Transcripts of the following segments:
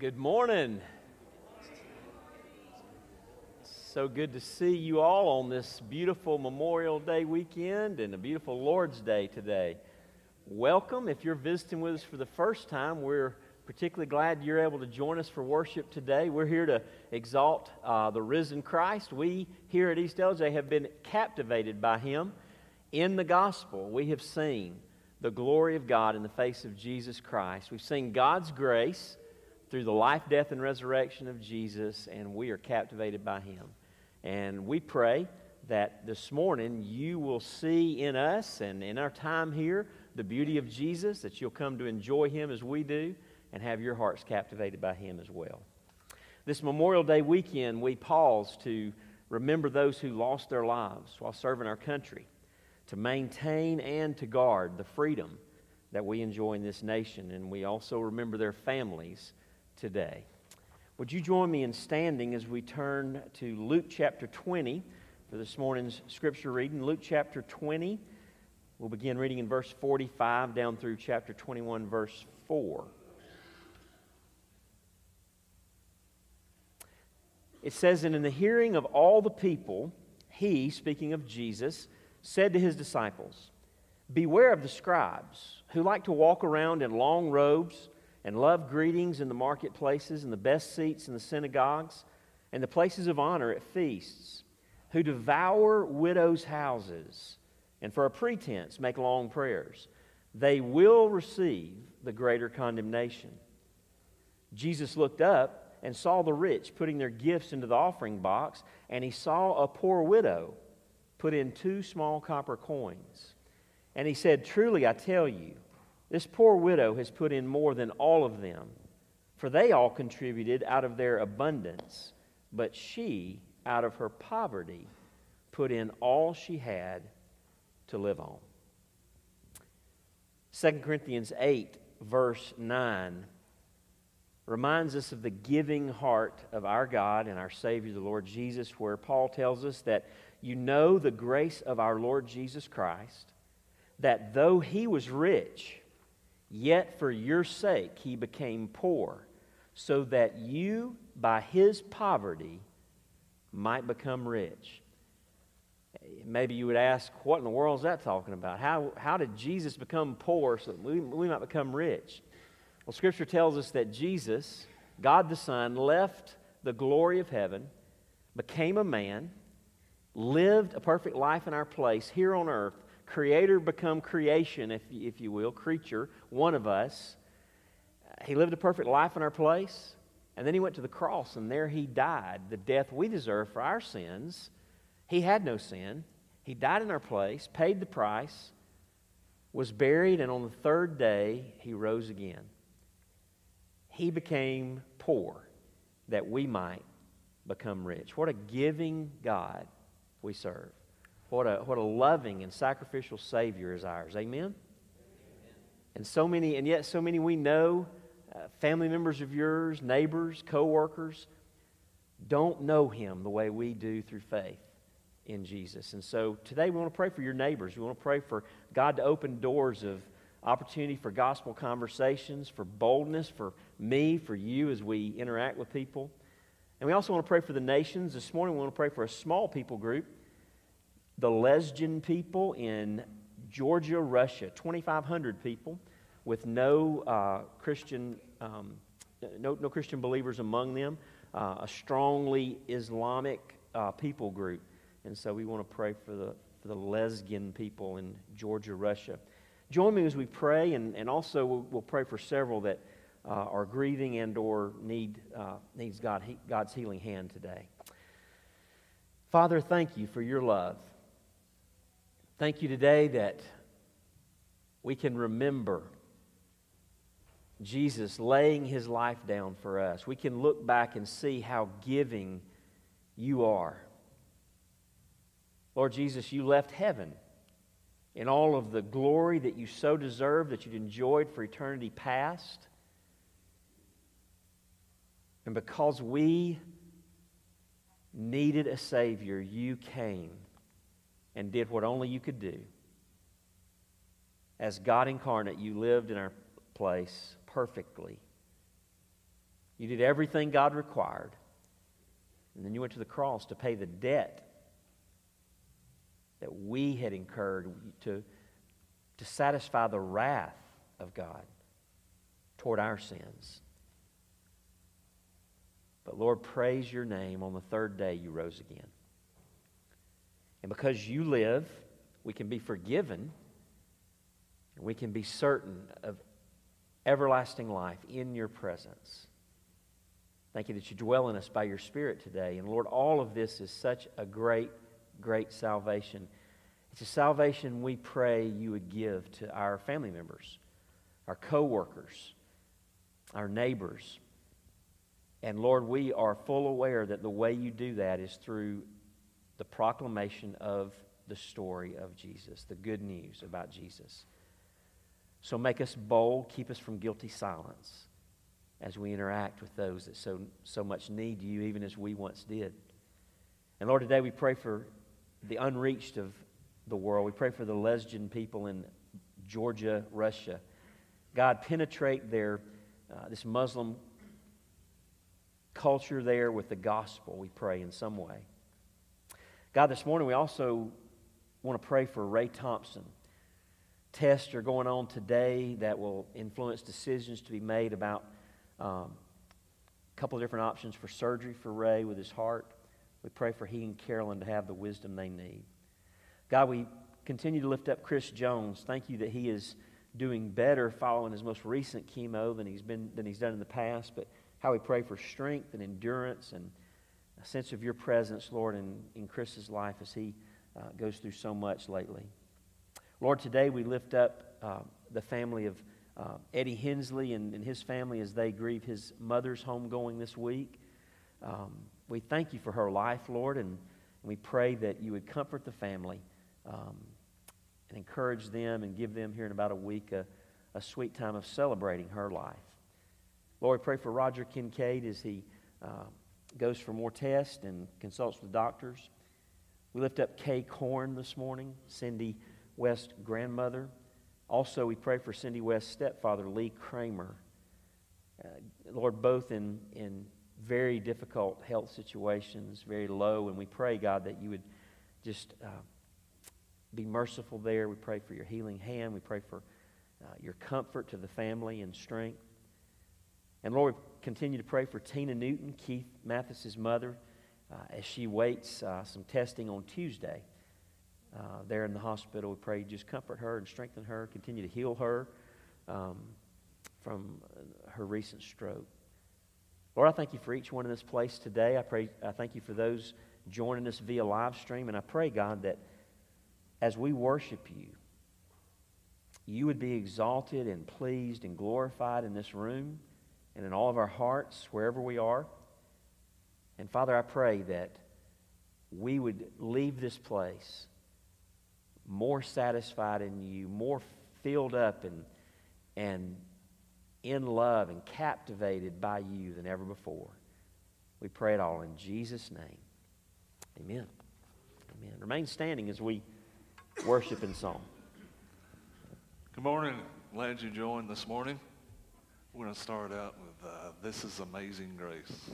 Good morning. So good to see you all on this beautiful Memorial Day weekend and a beautiful Lord's Day today. Welcome. If you're visiting with us for the first time, we're particularly glad you're able to join us for worship today. We're here to exalt uh, the risen Christ. We here at East Ellijay have been captivated by him in the gospel. We have seen the glory of God in the face of Jesus Christ. We've seen God's grace through the life, death, and resurrection of Jesus, and we are captivated by him. And we pray that this morning you will see in us and in our time here the beauty of Jesus, that you'll come to enjoy him as we do, and have your hearts captivated by him as well. This Memorial Day weekend, we pause to remember those who lost their lives while serving our country, to maintain and to guard the freedom that we enjoy in this nation. And we also remember their families today. Would you join me in standing as we turn to Luke chapter 20 for this morning's scripture reading? Luke chapter 20. We'll begin reading in verse 45 down through chapter 21, verse 4. It says, And in the hearing of all the people, he, speaking of Jesus, said to his disciples, Beware of the scribes who like to walk around in long robes and love greetings in the marketplaces and the best seats in the synagogues and the places of honor at feasts, who devour widows' houses and for a pretense make long prayers. They will receive the greater condemnation. Jesus looked up and saw the rich putting their gifts into the offering box, and he saw a poor widow put in two small copper coins. And he said, Truly, I tell you, this poor widow has put in more than all of them, for they all contributed out of their abundance, but she, out of her poverty, put in all she had to live on. 2 Corinthians 8, verse 9, reminds us of the giving heart of our God and our Savior, the Lord Jesus, where Paul tells us that you know the grace of our Lord Jesus Christ, that though he was rich, Yet for your sake he became poor, so that you, by his poverty, might become rich. Maybe you would ask, what in the world is that talking about? How, how did Jesus become poor so that we, we might become rich? Well, Scripture tells us that Jesus, God the Son, left the glory of heaven, became a man, lived a perfect life in our place here on earth, creator become creation, if, if you will, creature, one of us. He lived a perfect life in our place, and then he went to the cross, and there he died, the death we deserve for our sins. He had no sin. He died in our place, paid the price, was buried, and on the third day, he rose again. He became poor that we might become rich. What a giving God we serve. What a, what a loving and sacrificial Savior is ours. Amen? Amen. And so many, and yet so many we know, uh, family members of yours, neighbors, co-workers, don't know Him the way we do through faith in Jesus. And so today we want to pray for your neighbors. We want to pray for God to open doors of opportunity for gospel conversations, for boldness, for me, for you as we interact with people. And we also want to pray for the nations. This morning we want to pray for a small people group the Lezgin people in Georgia, Russia, 2,500 people with no uh, Christian, um, no, no Christian believers among them, uh, a strongly Islamic uh, people group. And so we want to pray for the, for the Lezgin people in Georgia, Russia. Join me as we pray, and, and also we'll, we'll pray for several that uh, are grieving and or need, uh, needs God, God's healing hand today. Father, thank you for your love. Thank you today that we can remember Jesus laying his life down for us. We can look back and see how giving you are. Lord Jesus, you left heaven in all of the glory that you so deserved, that you'd enjoyed for eternity past. And because we needed a Savior, you came and did what only you could do. As God incarnate, you lived in our place perfectly. You did everything God required. And then you went to the cross to pay the debt that we had incurred to, to satisfy the wrath of God toward our sins. But Lord, praise your name. On the third day, you rose again. And because you live, we can be forgiven and we can be certain of everlasting life in your presence. Thank you that you dwell in us by your Spirit today. And Lord, all of this is such a great, great salvation. It's a salvation we pray you would give to our family members, our co workers, our neighbors. And Lord, we are full aware that the way you do that is through the proclamation of the story of Jesus, the good news about Jesus. So make us bold, keep us from guilty silence as we interact with those that so, so much need you, even as we once did. And Lord, today we pray for the unreached of the world. We pray for the Lezgin people in Georgia, Russia. God, penetrate their, uh, this Muslim culture there with the gospel, we pray, in some way. God, this morning we also want to pray for Ray Thompson. Tests are going on today that will influence decisions to be made about um, a couple of different options for surgery for Ray with his heart. We pray for he and Carolyn to have the wisdom they need. God, we continue to lift up Chris Jones. Thank you that he is doing better following his most recent chemo than he's been than he's done in the past. But how we pray for strength and endurance and a sense of your presence, Lord, in, in Chris's life as he uh, goes through so much lately. Lord, today we lift up uh, the family of uh, Eddie Hensley and, and, his family as they grieve his mother's homegoing this week. Um, we thank you for her life, Lord, and, and, we pray that you would comfort the family um, and encourage them and give them here in about a week a, a sweet time of celebrating her life. Lord, we pray for Roger Kincaid as he uh, goes for more tests and consults with doctors. We lift up Kay Corn this morning, Cindy West grandmother. Also, we pray for Cindy West's stepfather, Lee Kramer. Uh, Lord, both in, in very difficult health situations, very low, and we pray, God, that you would just uh, be merciful there. We pray for your healing hand. We pray for uh, your comfort to the family and strength. And Lord, continue to pray for Tina Newton, Keith Mathis's mother, uh, as she waits uh, some testing on Tuesday uh, there in the hospital. We pray just comfort her and strengthen her, continue to heal her um, from her recent stroke. Lord, I thank you for each one in this place today. I pray, I thank you for those joining us via live stream, and I pray, God, that as we worship you, you would be exalted and pleased and glorified in this room and in all of our hearts, wherever we are. And Father, I pray that we would leave this place more satisfied in you, more filled up and, and in love and captivated by you than ever before. We pray it all in Jesus' name. Amen. Amen. Remain standing as we worship in song. Good morning. Glad you joined this morning. We're going to start out with uh, This is Amazing Grace.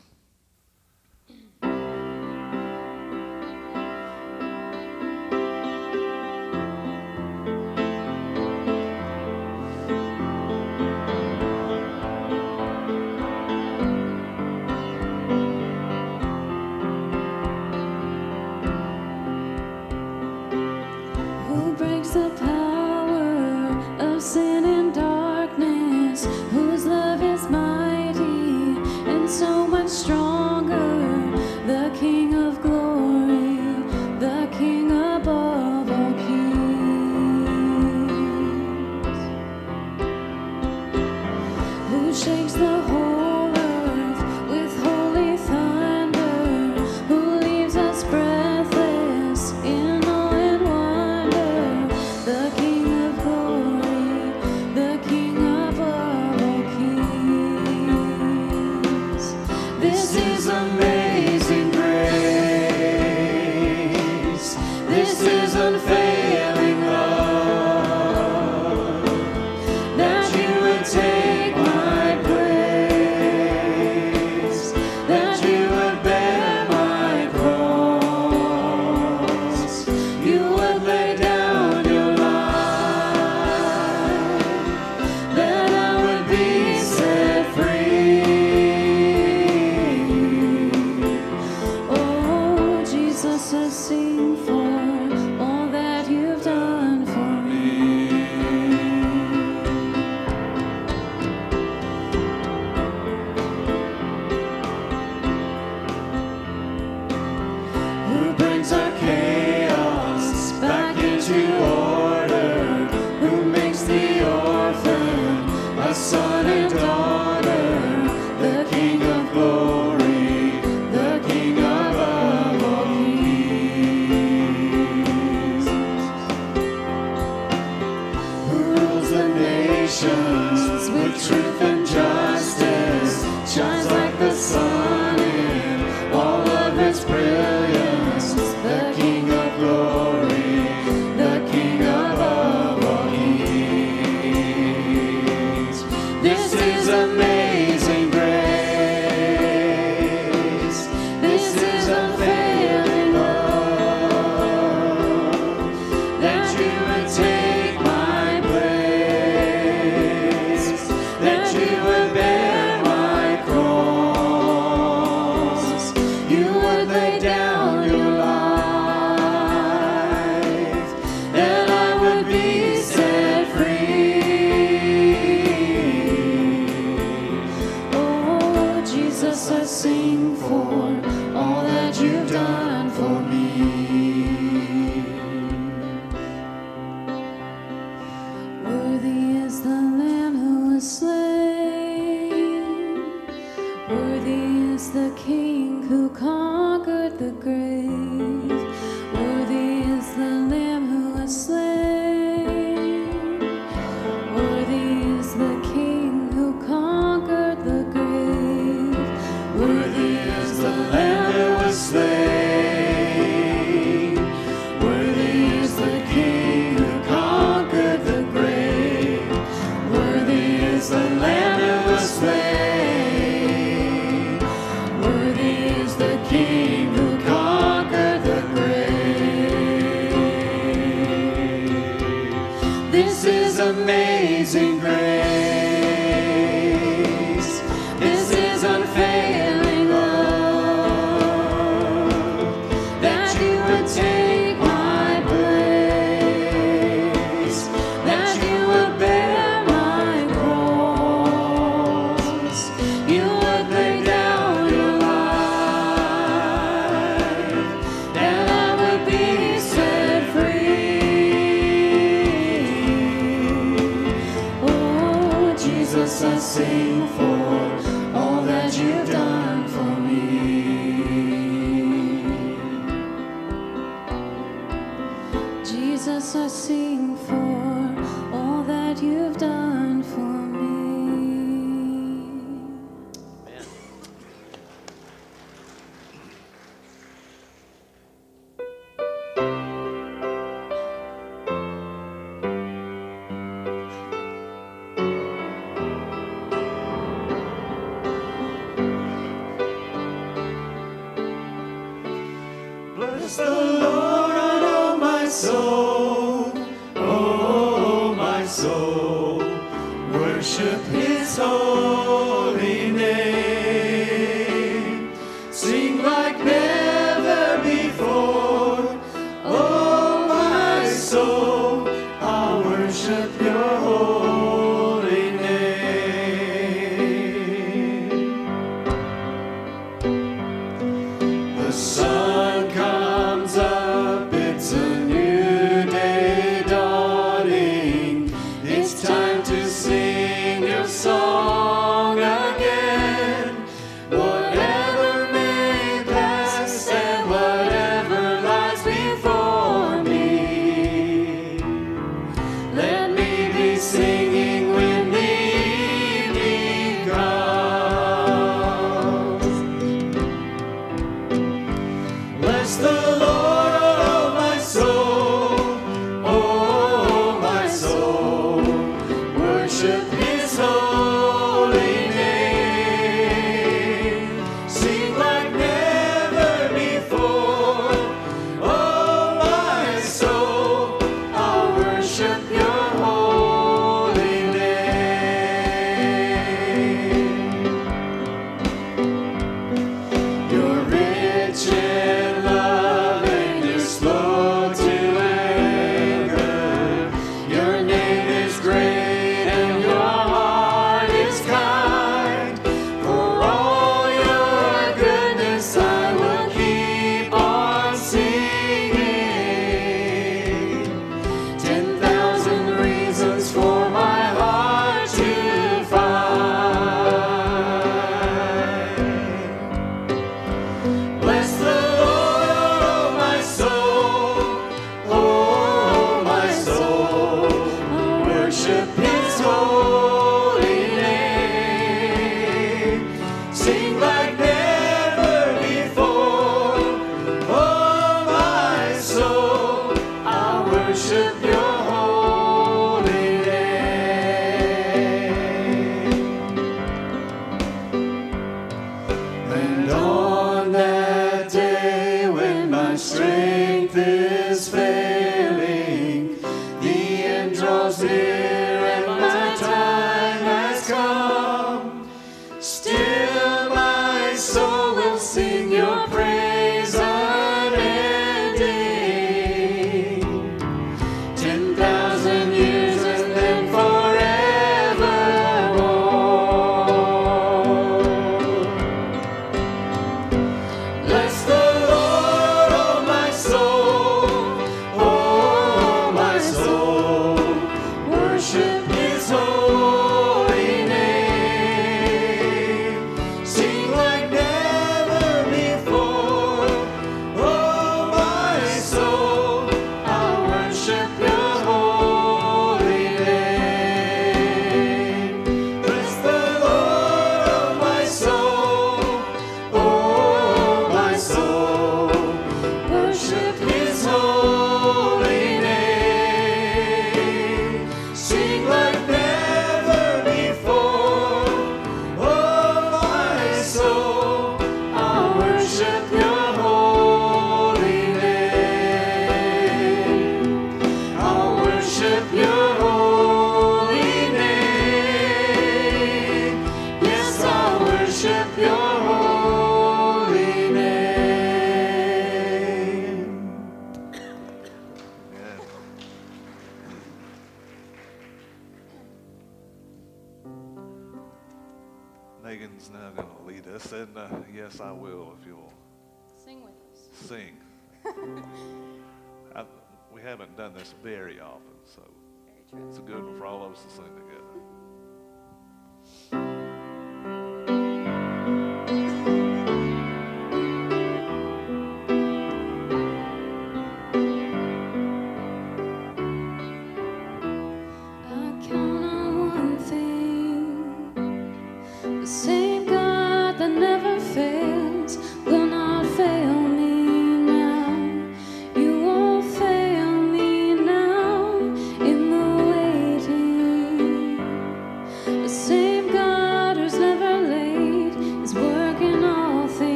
The nations with truth and justice, shines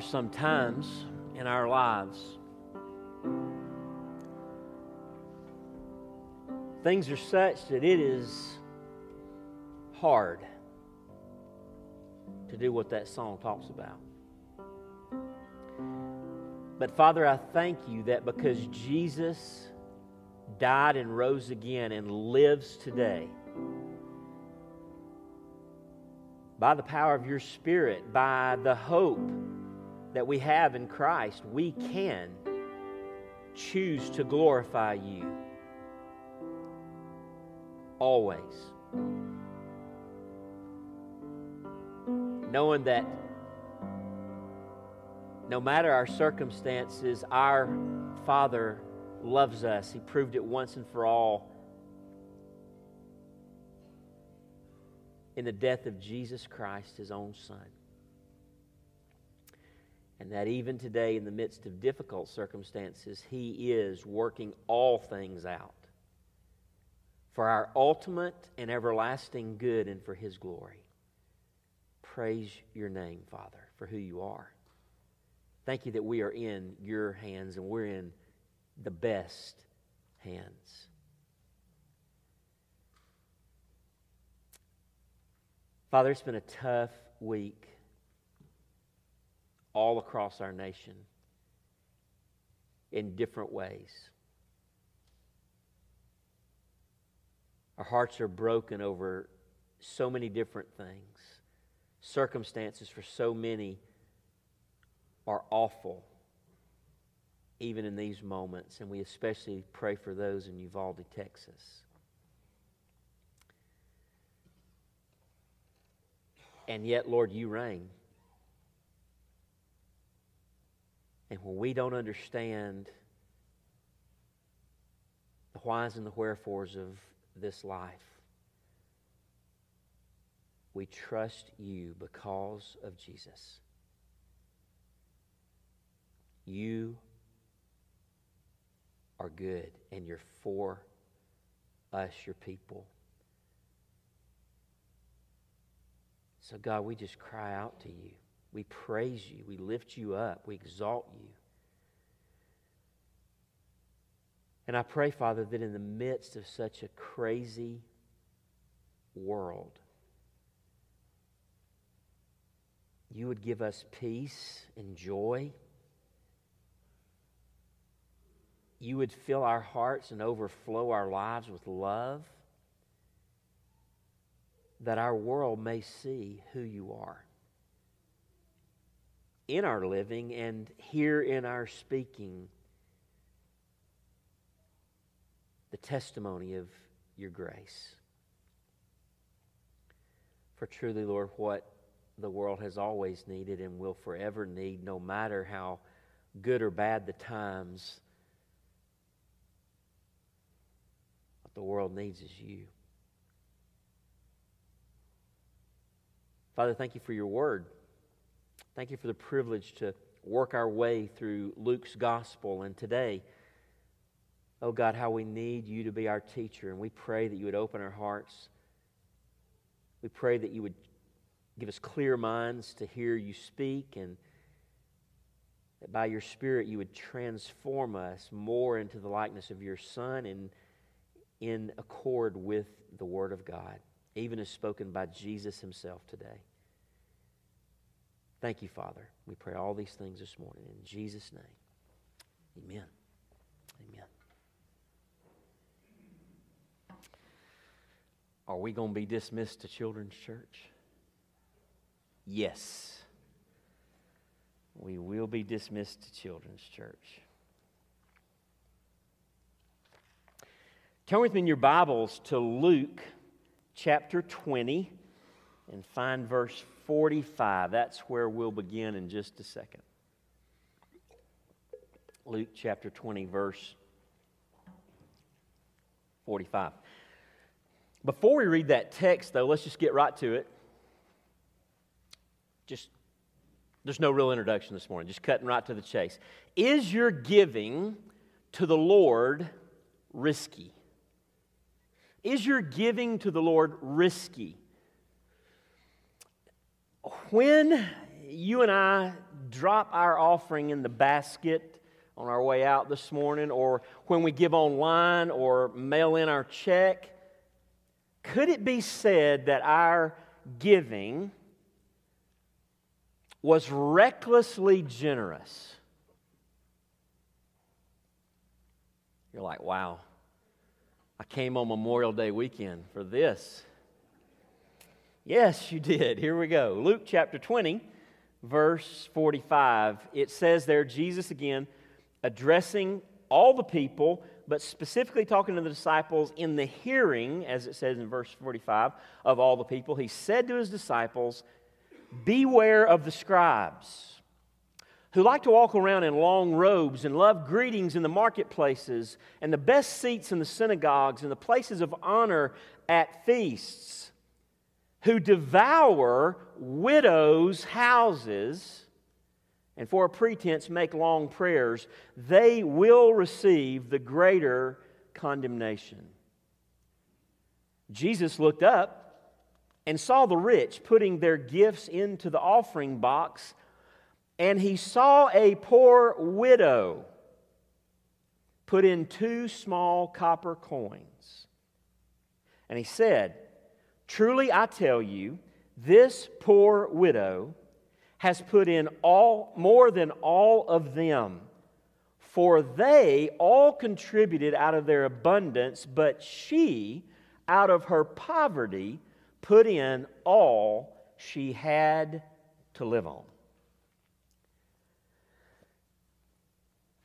Father, sometimes in our lives, things are such that it is hard to do what that song talks about. But Father, I thank you that because Jesus died and rose again and lives today, by the power of your Spirit, by the hope that we have in Christ, we can choose to glorify you always. Knowing that no matter our circumstances, our Father loves us. He proved it once and for all in the death of Jesus Christ, His own Son. And that even today, in the midst of difficult circumstances, He is working all things out for our ultimate and everlasting good and for His glory. Praise your name, Father, for who you are. Thank you that we are in your hands and we're in the best hands. Father, it's been a tough week all across our nation in different ways. Our hearts are broken over so many different things. Circumstances for so many are awful, even in these moments, and we especially pray for those in Uvalde, Texas. And yet, Lord, you reign. And when we don't understand the whys and the wherefores of this life, we trust you because of Jesus. You are good and you're for us, your people. So, God, we just cry out to you. We praise you. We lift you up. We exalt you. And I pray, Father, that in the midst of such a crazy world, you would give us peace and joy. You would fill our hearts and overflow our lives with love, that our world may see who you are in our living and here in our speaking the testimony of your grace. For truly, Lord, what the world has always needed and will forever need, no matter how good or bad the times, what the world needs is you. Father, thank you for your word. Thank you for the privilege to work our way through Luke's gospel. And today, oh God, how we need you to be our teacher. And we pray that you would open our hearts. We pray that you would give us clear minds to hear you speak and that by your Spirit you would transform us more into the likeness of your Son and in accord with the Word of God, even as spoken by Jesus himself today. Thank you, Father. We pray all these things this morning in Jesus' name. Amen. Amen. Are we going to be dismissed to Children's Church? Yes. We will be dismissed to Children's Church. Turn with me in your Bibles to Luke chapter 20 and find verse 45. That's where we'll begin in just a second. Luke chapter 20, verse 45. Before we read that text, though, let's just get right to it. Just, there's no real introduction this morning, just cutting right to the chase. Is your giving to the Lord risky? Is your giving to the Lord risky? When you and I drop our offering in the basket on our way out this morning, or when we give online or mail in our check, could it be said that our giving was recklessly generous? You're like, wow, I came on Memorial Day weekend for this. Yes, you did. Here we go. Luke chapter 20, verse 45. It says there, Jesus again addressing all the people, but specifically talking to the disciples in the hearing, as it says in verse 45, of all the people, he said to his disciples, Beware of the scribes who like to walk around in long robes and love greetings in the marketplaces and the best seats in the synagogues and the places of honor at feasts, who devour widows' houses and for a pretense make long prayers, they will receive the greater condemnation. Jesus looked up and saw the rich putting their gifts into the offering box, and he saw a poor widow put in two small copper coins. And he said, Truly I tell you, this poor widow has put in all more than all of them. For they all contributed out of their abundance, but she, out of her poverty, put in all she had to live on.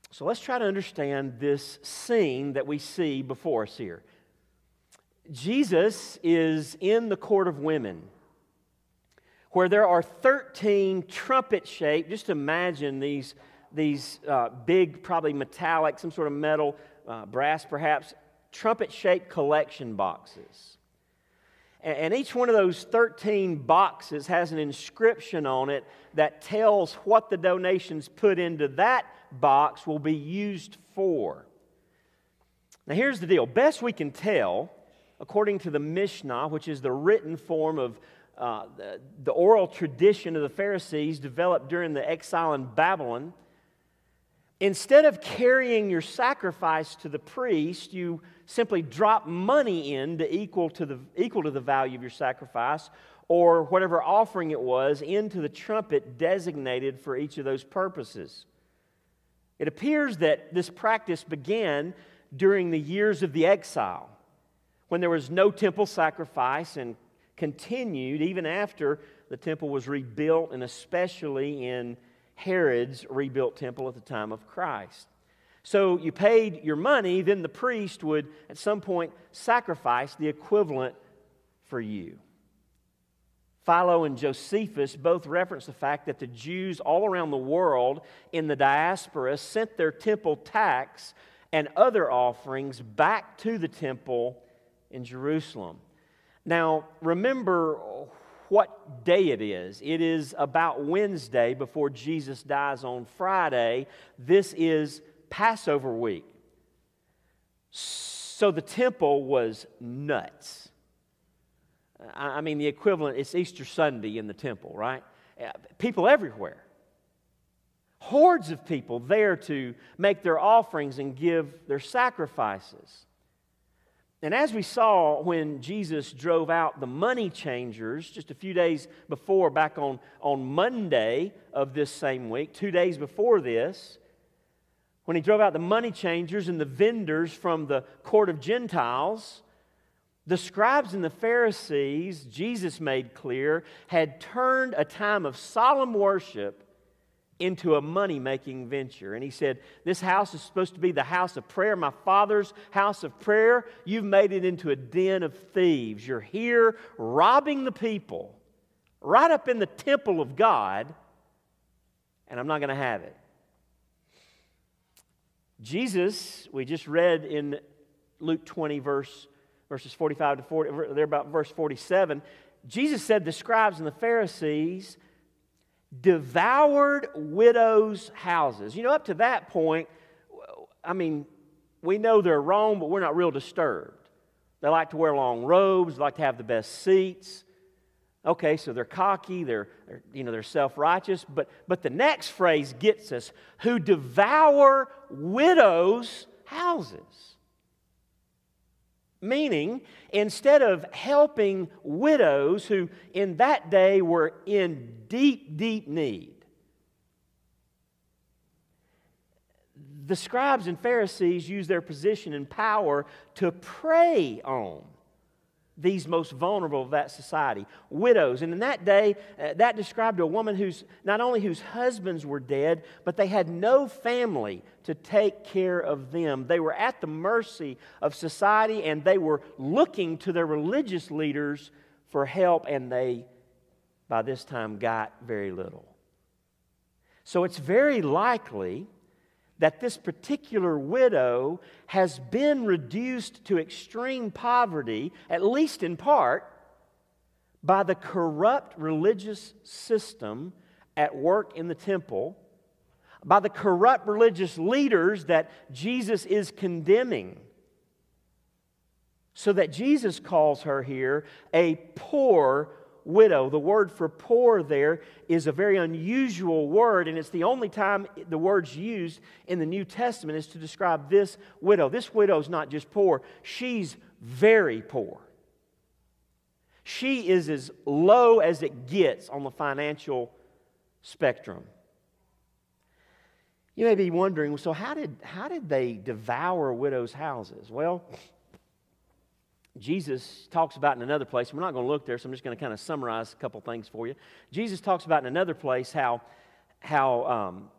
So let's try to understand this scene that we see before us here. Jesus is in the court of women where there are 13 trumpet shaped, just imagine these, these uh, big, probably metallic, some sort of metal, uh, brass perhaps, trumpet shaped collection boxes. And, and each one of those 13 boxes has an inscription on it that tells what the donations put into that box will be used for. Now, here's the deal best we can tell, according to the Mishnah, which is the written form of uh, the, the oral tradition of the Pharisees developed during the exile in Babylon, instead of carrying your sacrifice to the priest, you simply drop money in to equal to the, equal to the value of your sacrifice or whatever offering it was into the trumpet designated for each of those purposes. It appears that this practice began during the years of the exile when there was no temple sacrifice and continued even after the temple was rebuilt, and especially in Herod's rebuilt temple at the time of Christ. So you paid your money, then the priest would at some point sacrifice the equivalent for you. Philo and Josephus both reference the fact that the Jews all around the world in the diaspora sent their temple tax and other offerings back to the temple in Jerusalem. Now, remember what day it is. It is about Wednesday before Jesus dies on Friday. This is Passover week. So the temple was nuts. I mean, the equivalent, it's Easter Sunday in the temple, right? Uh, people everywhere. Hordes of people there to make their offerings and give their sacrifices. And as we saw when Jesus drove out the money changers just a few days before, back on, on Monday of this same week, two days before this, when he drove out the money changers and the vendors from the court of Gentiles, the scribes and the Pharisees, Jesus made clear, had turned a time of solemn worship into a money making venture. And he said, This house is supposed to be the house of prayer, my father's house of prayer. You've made it into a den of thieves. You're here robbing the people right up in the temple of God, and I'm not going to have it. Jesus, we just read in Luke 20, verse, verses 45 to 40, there about verse 47. Jesus said the scribes and the Pharisees devoured widows' houses. You know, up to that point, I mean, we know they're wrong, but we're not real disturbed. They like to wear long robes, like to have the best seats. Okay, so they're cocky, they're, they're you know, they're self-righteous, but but the next phrase gets us who devour widows' houses. Meaning, instead of helping widows who in that day were in deep, deep need, the scribes and Pharisees used their position and power to prey on these most vulnerable of that society widows. And in that day uh, that described a woman whose not only whose husbands were dead but they had no family to take care of them. They were at the mercy of society and they were looking to their religious leaders for help and they by this time got very little. So it's very likely that this particular widow has been reduced to extreme poverty, at least in part, by the corrupt religious system at work in the temple, by the corrupt religious leaders that Jesus is condemning. So that Jesus calls her here a poor widow. The word for poor there is a very unusual word, and it's the only time the word's used in the New Testament is to describe this widow. This widow is not just poor, she's very poor. She is as low as it gets on the financial spectrum. You may be wondering so, how did, how did they devour widows' houses? Well, Jesus talks about in another place, we're not going to look there, so I'm just going to kind of summarize a couple things for you. Jesus talks about in another place how, how um,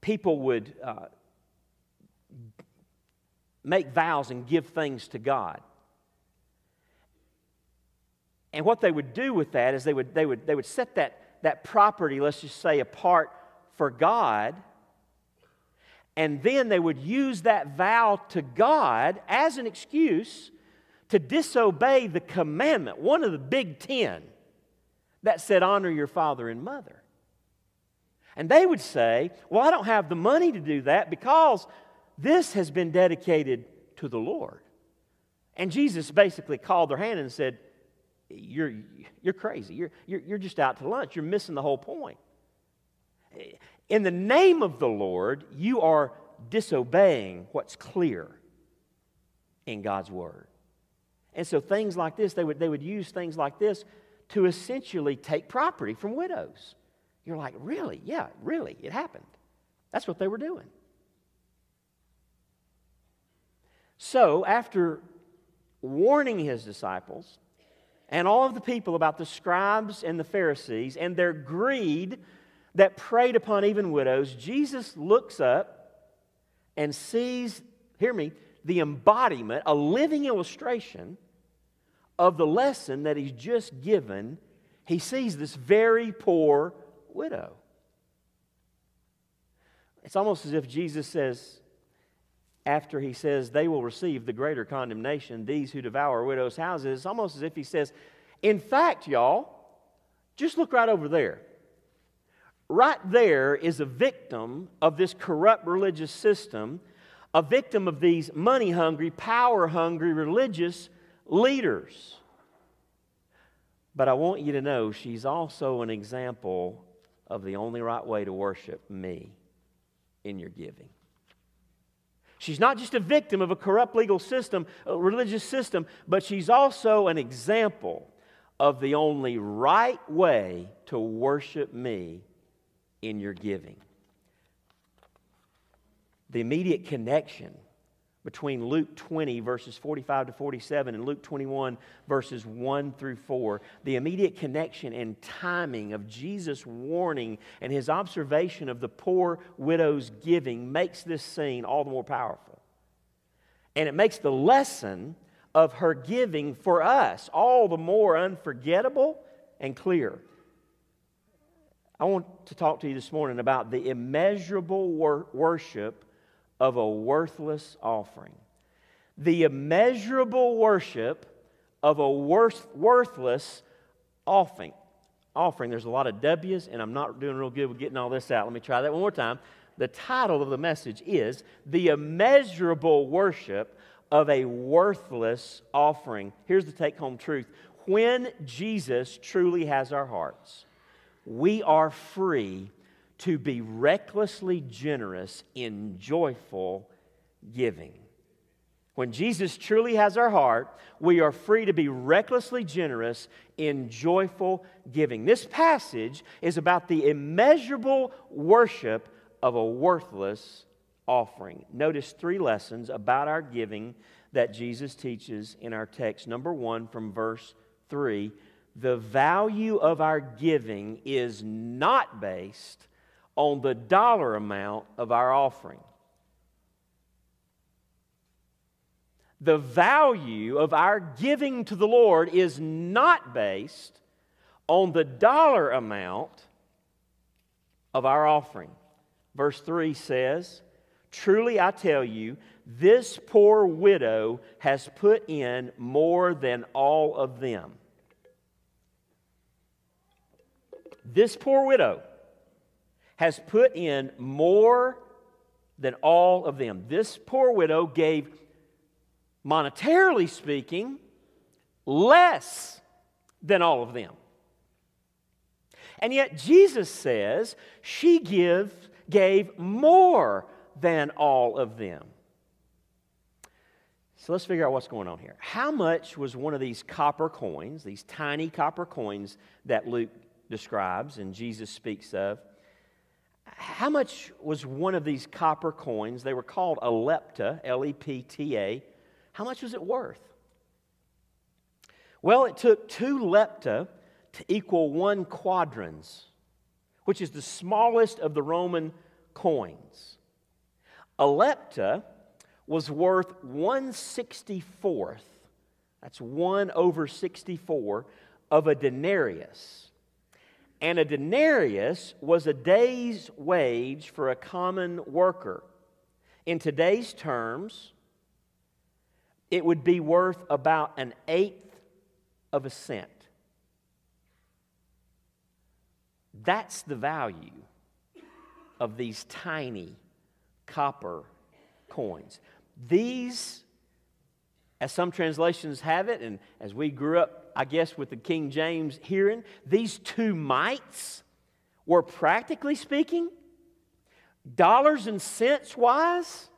people would uh, make vows and give things to God. And what they would do with that is they would, they would, they would set that, that property, let's just say, apart for God. And then they would use that vow to God as an excuse to disobey the commandment, one of the big ten, that said, honor your father and mother. And they would say, Well, I don't have the money to do that because this has been dedicated to the Lord. And Jesus basically called their hand and said, You're, you're crazy. You're, you're, you're just out to lunch. You're missing the whole point. In the name of the Lord, you are disobeying what's clear in God's Word. And so things like this, they would, they would use things like this to essentially take property from widows. You're like, really? Yeah, really, it happened. That's what they were doing. So, after warning his disciples and all of the people about the scribes and the Pharisees and their greed that preyed upon even widows, Jesus looks up and sees, hear me, the embodiment, a living illustration of the lesson that he's just given, he sees this very poor widow. It's almost as if Jesus says, after he says they will receive the greater condemnation, these who devour widows' houses, it's almost as if he says, in fact, y'all, just look right over there. Right there is a victim of this corrupt religious system, a victim of these money hungry, power hungry religious leaders. But I want you to know she's also an example of the only right way to worship me in your giving. She's not just a victim of a corrupt legal system, religious system, but she's also an example of the only right way to worship me in your giving. The immediate connection between Luke 20, verses 45 to 47, and Luke 21, verses 1 through 4. The immediate connection and timing of Jesus' warning and his observation of the poor widow's giving makes this scene all the more powerful. And it makes the lesson of her giving for us all the more unforgettable and clear. I want to talk to you this morning about the immeasurable wor- worship of a worthless offering. The immeasurable worship of a worth, worthless offering. Offering. There's a lot of W's, and I'm not doing real good with getting all this out. Let me try that one more time. The title of the message is The Immeasurable Worship of a Worthless Offering. Here's the take home truth when Jesus truly has our hearts, we are free to be recklessly generous in joyful giving. When Jesus truly has our heart, we are free to be recklessly generous in joyful giving. This passage is about the immeasurable worship of a worthless offering. Notice three lessons about our giving that Jesus teaches in our text. Number one, from verse 3 the value of our giving is not based on the dollar amount of our offering. The value of our giving to the Lord is not based on the dollar amount of our offering. Verse 3 says, Truly I tell you, this poor widow has put in more than all of them. This poor widow has put in more than all of them. This poor widow gave, monetarily speaking, less than all of them. And yet Jesus says she give, gave more than all of them. So let's figure out what's going on here. How much was one of these copper coins, these tiny copper coins that Luke describes and Jesus speaks of? How much was one of these copper coins? They were called a lepta, L E P T A. How much was it worth? Well, it took two lepta to equal one quadrans, which is the smallest of the Roman coins. A lepta was worth 164th, that's 1 over 64, of a denarius. And a denarius was a day's wage for a common worker. In today's terms, it would be worth about an eighth of a cent. That's the value of these tiny copper coins. These, as some translations have it, and as we grew up, I guess, with the King James hearing, these two mites were practically speaking, dollars and cents wise,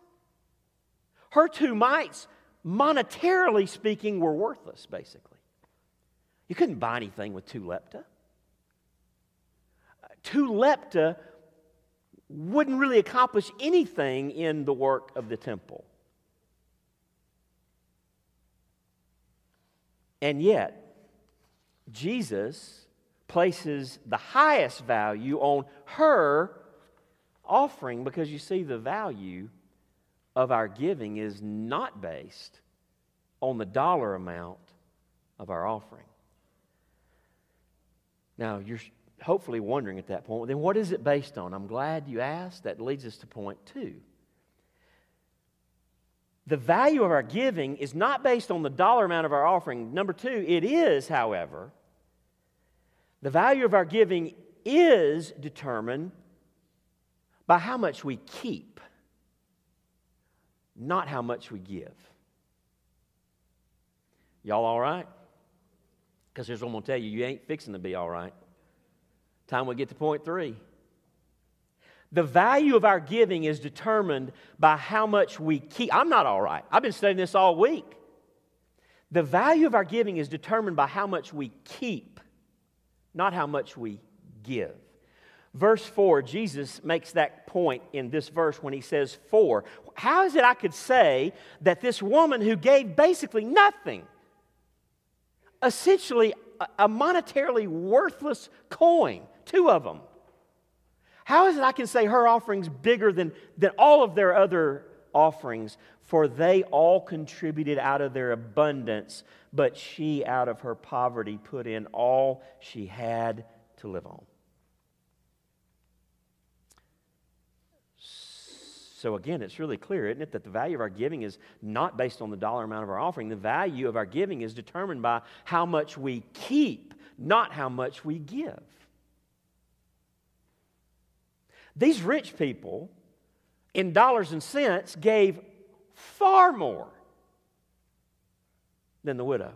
her two mites, monetarily speaking, were worthless, basically. You couldn't buy anything with two lepta. Two lepta wouldn't really accomplish anything in the work of the temple. And yet, Jesus places the highest value on her offering because you see, the value of our giving is not based on the dollar amount of our offering. Now, you're hopefully wondering at that point, then what is it based on? I'm glad you asked. That leads us to point two. The value of our giving is not based on the dollar amount of our offering. Number two, it is, however, the value of our giving is determined by how much we keep, not how much we give. Y'all all right? Because here's what I'm going to tell you you ain't fixing to be all right. Time we get to point three. The value of our giving is determined by how much we keep. I'm not all right. I've been studying this all week. The value of our giving is determined by how much we keep, not how much we give. Verse 4, Jesus makes that point in this verse when he says, For. How is it I could say that this woman who gave basically nothing, essentially a monetarily worthless coin, Two of them. How is it I can say her offering's bigger than, than all of their other offerings? For they all contributed out of their abundance, but she out of her poverty put in all she had to live on. So, again, it's really clear, isn't it, that the value of our giving is not based on the dollar amount of our offering. The value of our giving is determined by how much we keep, not how much we give. These rich people, in dollars and cents, gave far more than the widow.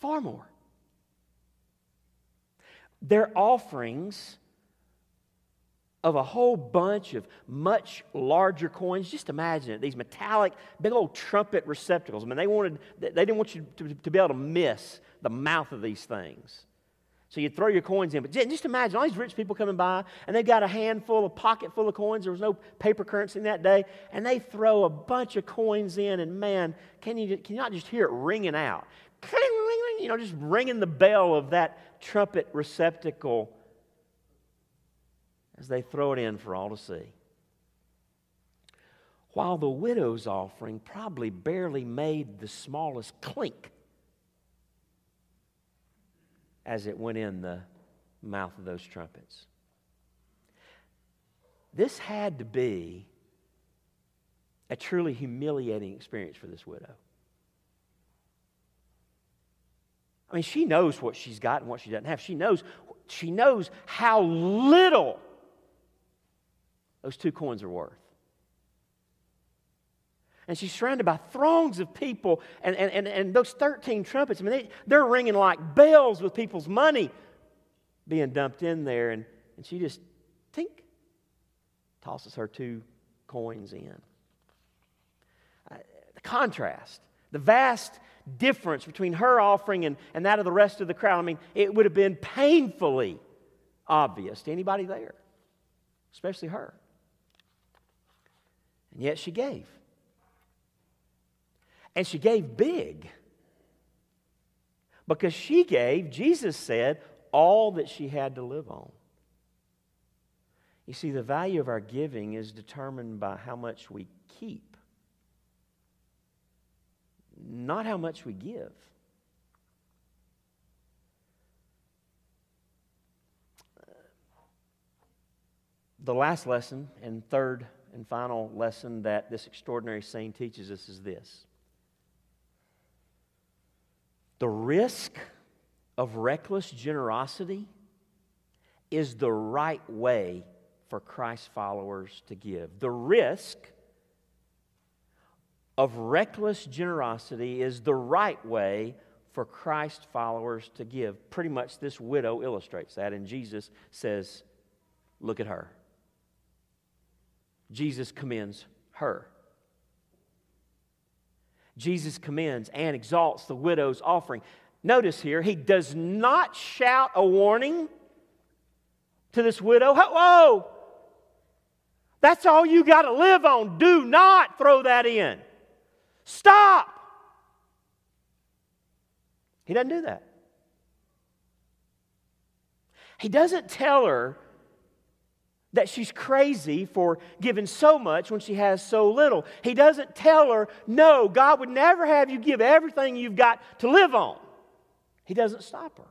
Far more. Their offerings of a whole bunch of much larger coins. Just imagine it, these metallic, big old trumpet receptacles. I mean, they wanted, they didn't want you to, to be able to miss the mouth of these things. So you'd throw your coins in. But just imagine all these rich people coming by, and they've got a handful, a pocket full of coins. There was no paper currency in that day. And they throw a bunch of coins in, and man, can you, can you not just hear it ringing out? You know, just ringing the bell of that trumpet receptacle as they throw it in for all to see. While the widow's offering probably barely made the smallest clink as it went in the mouth of those trumpets. This had to be a truly humiliating experience for this widow. I mean, she knows what she's got and what she doesn't have. She knows, she knows how little those two coins are worth. And she's surrounded by throngs of people, and, and, and, and those 13 trumpets, I mean, they, they're ringing like bells with people's money being dumped in there. And, and she just, tink, tosses her two coins in. The contrast, the vast difference between her offering and, and that of the rest of the crowd, I mean, it would have been painfully obvious to anybody there, especially her. And yet she gave. And she gave big. Because she gave, Jesus said, all that she had to live on. You see, the value of our giving is determined by how much we keep, not how much we give. The last lesson and third and final lesson that this extraordinary scene teaches us is this the risk of reckless generosity is the right way for Christ followers to give. The risk of reckless generosity is the right way for Christ followers to give. Pretty much this widow illustrates that, and Jesus says, Look at her. Jesus commends her. Jesus commends and exalts the widow's offering. Notice here, he does not shout a warning to this widow. Whoa! That's all you got to live on. Do not throw that in. Stop. He doesn't do that. He doesn't tell her that she's crazy for giving so much when she has so little. He doesn't tell her, no, God would never have you give everything you've got to live on. He doesn't stop her.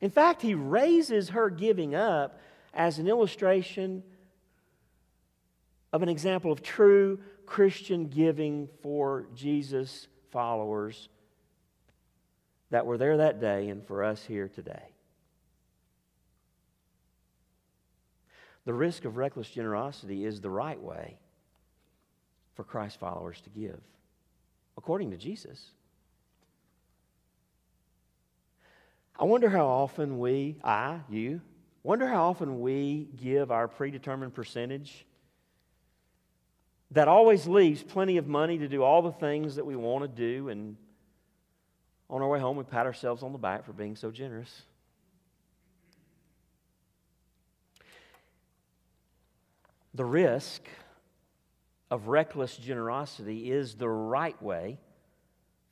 In fact, he raises her giving up as an illustration of an example of true Christian giving for Jesus followers that were there that day and for us here today. The risk of reckless generosity is the right way for Christ followers to give, according to Jesus. I wonder how often we, I, you, wonder how often we give our predetermined percentage that always leaves plenty of money to do all the things that we want to do. And on our way home, we pat ourselves on the back for being so generous. The risk of reckless generosity is the right way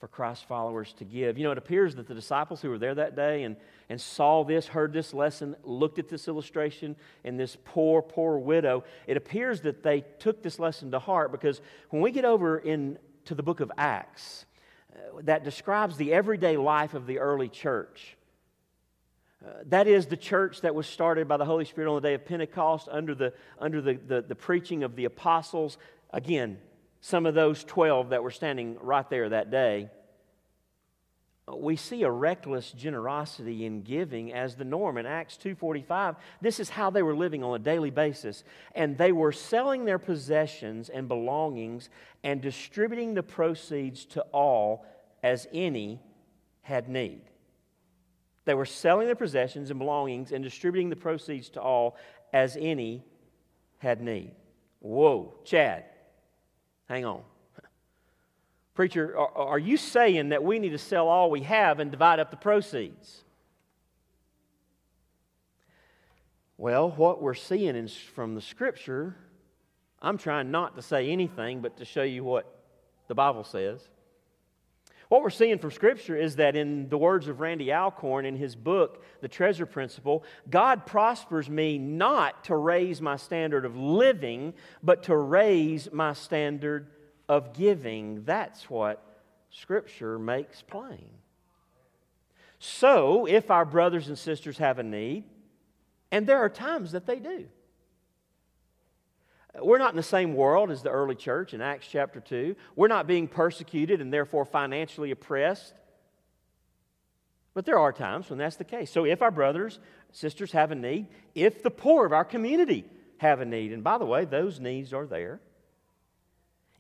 for Christ's followers to give. You know, it appears that the disciples who were there that day and, and saw this, heard this lesson, looked at this illustration and this poor, poor widow, it appears that they took this lesson to heart because when we get over into the book of Acts, uh, that describes the everyday life of the early church. Uh, that is the church that was started by the Holy Spirit on the day of Pentecost under, the, under the, the, the preaching of the apostles. Again, some of those 12 that were standing right there that day. Uh, we see a reckless generosity in giving as the norm in acts 2.45 this is how they were living on a daily basis and they were selling their possessions and belongings and distributing the proceeds to all as any had need they were selling their possessions and belongings and distributing the proceeds to all as any had need. Whoa, Chad, hang on. Preacher, are, are you saying that we need to sell all we have and divide up the proceeds? Well, what we're seeing is from the scripture, I'm trying not to say anything but to show you what the Bible says. What we're seeing from Scripture is that, in the words of Randy Alcorn in his book, The Treasure Principle, God prospers me not to raise my standard of living, but to raise my standard of giving. That's what Scripture makes plain. So, if our brothers and sisters have a need, and there are times that they do, we're not in the same world as the early church in Acts chapter 2. We're not being persecuted and therefore financially oppressed. But there are times when that's the case. So if our brothers, sisters have a need, if the poor of our community have a need, and by the way, those needs are there.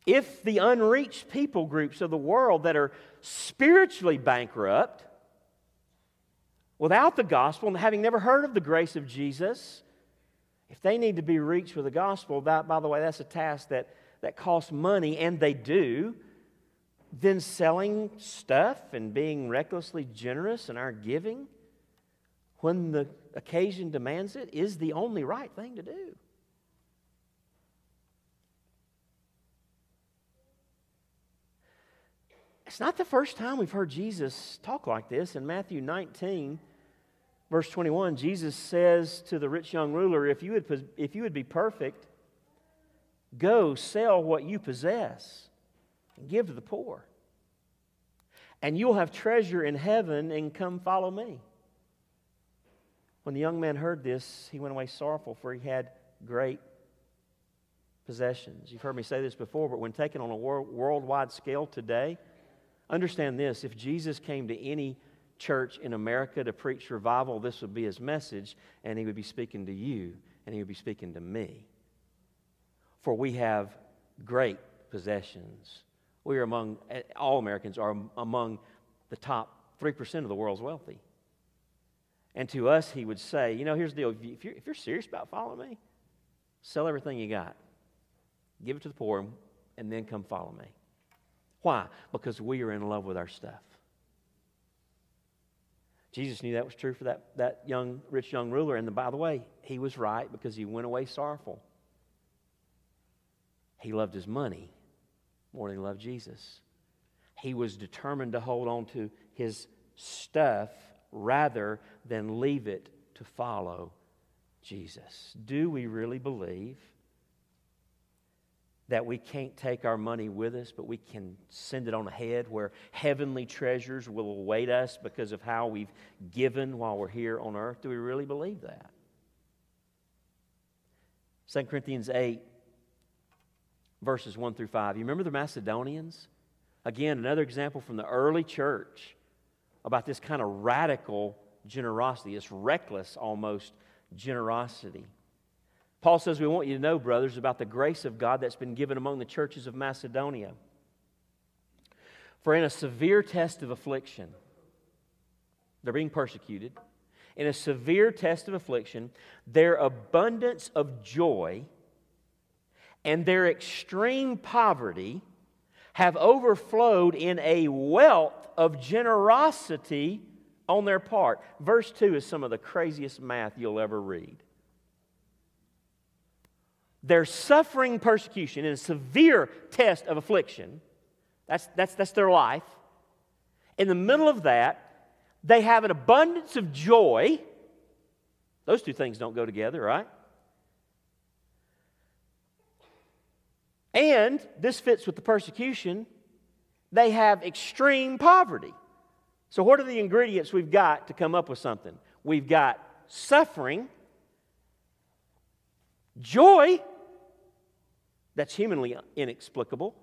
If the unreached people groups of the world that are spiritually bankrupt, without the gospel and having never heard of the grace of Jesus, if they need to be reached with the gospel, that, by the way, that's a task that, that costs money, and they do, then selling stuff and being recklessly generous in our giving when the occasion demands it is the only right thing to do. It's not the first time we've heard Jesus talk like this. In Matthew 19, Verse 21, Jesus says to the rich young ruler, if you, would, if you would be perfect, go sell what you possess and give to the poor. And you'll have treasure in heaven and come follow me. When the young man heard this, he went away sorrowful, for he had great possessions. You've heard me say this before, but when taken on a worldwide scale today, understand this if Jesus came to any church in America to preach revival, this would be his message, and he would be speaking to you, and he would be speaking to me. For we have great possessions. We are among, all Americans are among the top 3% of the world's wealthy. And to us, he would say, you know, here's the deal. If you're, if you're serious about following me, sell everything you got, give it to the poor, and then come follow me. Why? Because we are in love with our stuff. Jesus knew that was true for that, that young, rich young ruler. And by the way, he was right because he went away sorrowful. He loved his money more than he loved Jesus. He was determined to hold on to his stuff rather than leave it to follow Jesus. Do we really believe that we can't take our money with us, but we can send it on ahead where heavenly treasures will await us because of how we've given while we're here on earth? Do we really believe that? 2 Corinthians 8, verses 1 through 5. You remember the Macedonians? Again, another example from the early church about this kind of radical generosity, this reckless almost generosity. Paul says, We want you to know, brothers, about the grace of God that's been given among the churches of Macedonia. For in a severe test of affliction, they're being persecuted. In a severe test of affliction, their abundance of joy and their extreme poverty have overflowed in a wealth of generosity on their part. Verse 2 is some of the craziest math you'll ever read. They're suffering persecution in a severe test of affliction. That's, that's, that's their life. In the middle of that, they have an abundance of joy. Those two things don't go together, right? And this fits with the persecution. They have extreme poverty. So, what are the ingredients we've got to come up with something? We've got suffering, joy that's humanly inexplicable.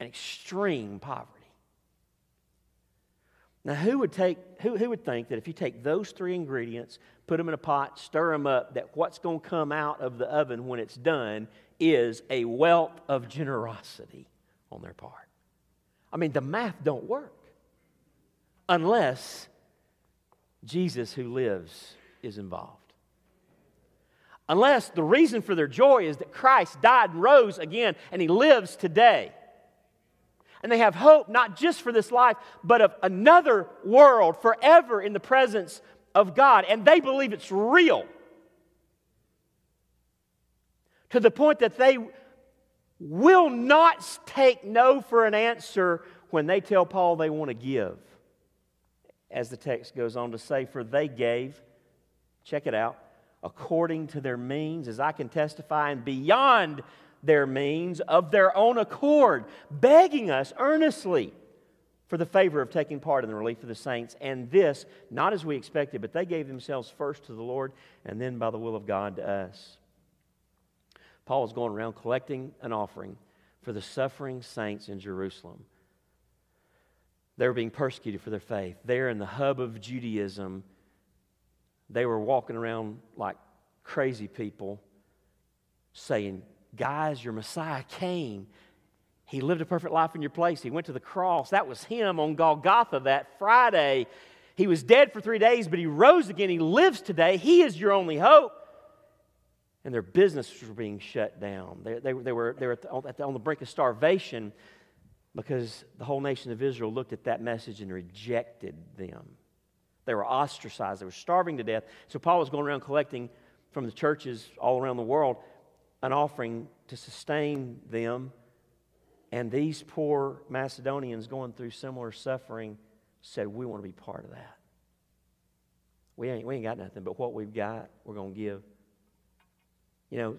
And extreme poverty. Now, who would, take, who, who would think that if you take those three ingredients, put them in a pot, stir them up, that what's going to come out of the oven when it's done is a wealth of generosity on their part? I mean, the math don't work unless Jesus who lives is involved. Unless the reason for their joy is that Christ died and rose again and he lives today. And they have hope not just for this life, but of another world forever in the presence of God. And they believe it's real. To the point that they will not take no for an answer when they tell Paul they want to give. As the text goes on to say, for they gave, check it out, according to their means, as I can testify, and beyond their means of their own accord, begging us earnestly for the favor of taking part in the relief of the saints. And this, not as we expected, but they gave themselves first to the Lord and then by the will of God to us. Paul was going around collecting an offering for the suffering saints in Jerusalem. They were being persecuted for their faith. There in the hub of Judaism, they were walking around like crazy people saying, Guys, your Messiah came. He lived a perfect life in your place. He went to the cross. That was him on Golgotha that Friday. He was dead for three days, but he rose again. He lives today. He is your only hope. And their businesses were being shut down. They, they, they were, they were the, on the brink of starvation because the whole nation of Israel looked at that message and rejected them. They were ostracized, they were starving to death. So Paul was going around collecting from the churches all around the world an offering to sustain them. And these poor Macedonians going through similar suffering said, We want to be part of that. We ain't, we ain't got nothing, but what we've got, we're going to give. You know,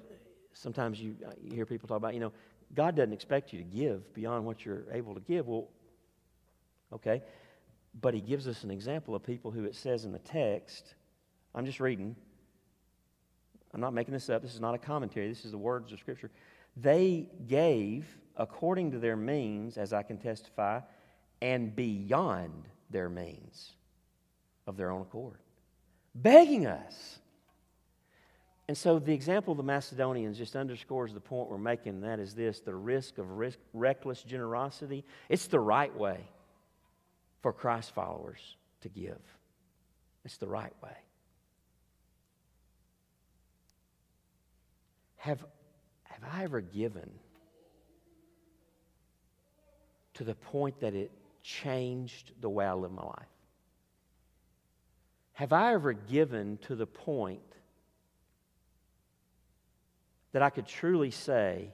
sometimes you, uh, you hear people talk about, you know, God doesn't expect you to give beyond what you're able to give. Well, okay. But he gives us an example of people who it says in the text. I'm just reading. I'm not making this up. This is not a commentary. This is the words of Scripture. They gave according to their means, as I can testify, and beyond their means of their own accord, begging us and so the example of the Macedonians just underscores the point we're making, that is this the risk of risk, reckless generosity. It's the right way for Christ followers to give, it's the right way. Have, have I ever given to the point that it changed the way I live my life? Have I ever given to the point that I could truly say,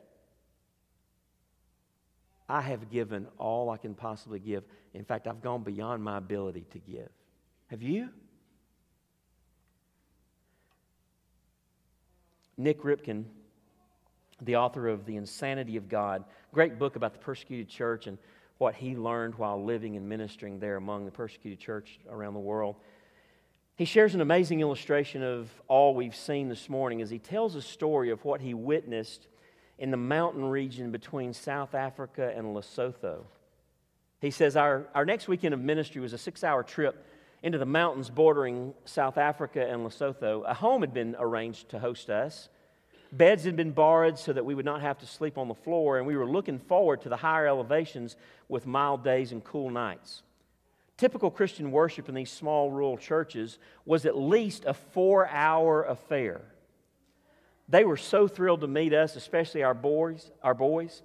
I have given all I can possibly give. In fact, I've gone beyond my ability to give. Have you? Nik Ripken, the author of The Insanity of God, great book about the persecuted church and what he learned while living and ministering there among the persecuted church around the world. He shares an amazing illustration of all we've seen this morning as he tells a story of what he witnessed in the mountain region between South Africa and Lesotho. He says, Our, our next weekend of ministry was a six hour trip into the mountains bordering South Africa and Lesotho. A home had been arranged to host us. Beds had been borrowed so that we would not have to sleep on the floor, and we were looking forward to the higher elevations with mild days and cool nights. Typical Christian worship in these small rural churches was at least a four hour affair. They were so thrilled to meet us, especially our boys. Our boys.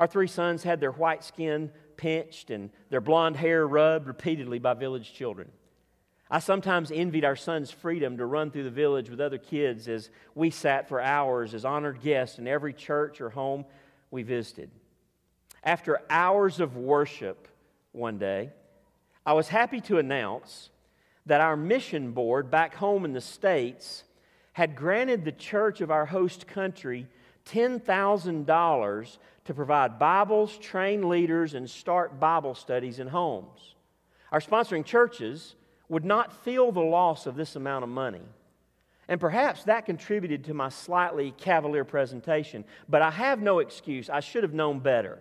Our three sons had their white skin pinched and their blonde hair rubbed repeatedly by village children. I sometimes envied our son's freedom to run through the village with other kids as we sat for hours as honored guests in every church or home we visited. After hours of worship one day, I was happy to announce that our mission board back home in the States had granted the church of our host country $10,000 to provide Bibles, train leaders, and start Bible studies in homes. Our sponsoring churches would not feel the loss of this amount of money. And perhaps that contributed to my slightly cavalier presentation, but I have no excuse. I should have known better.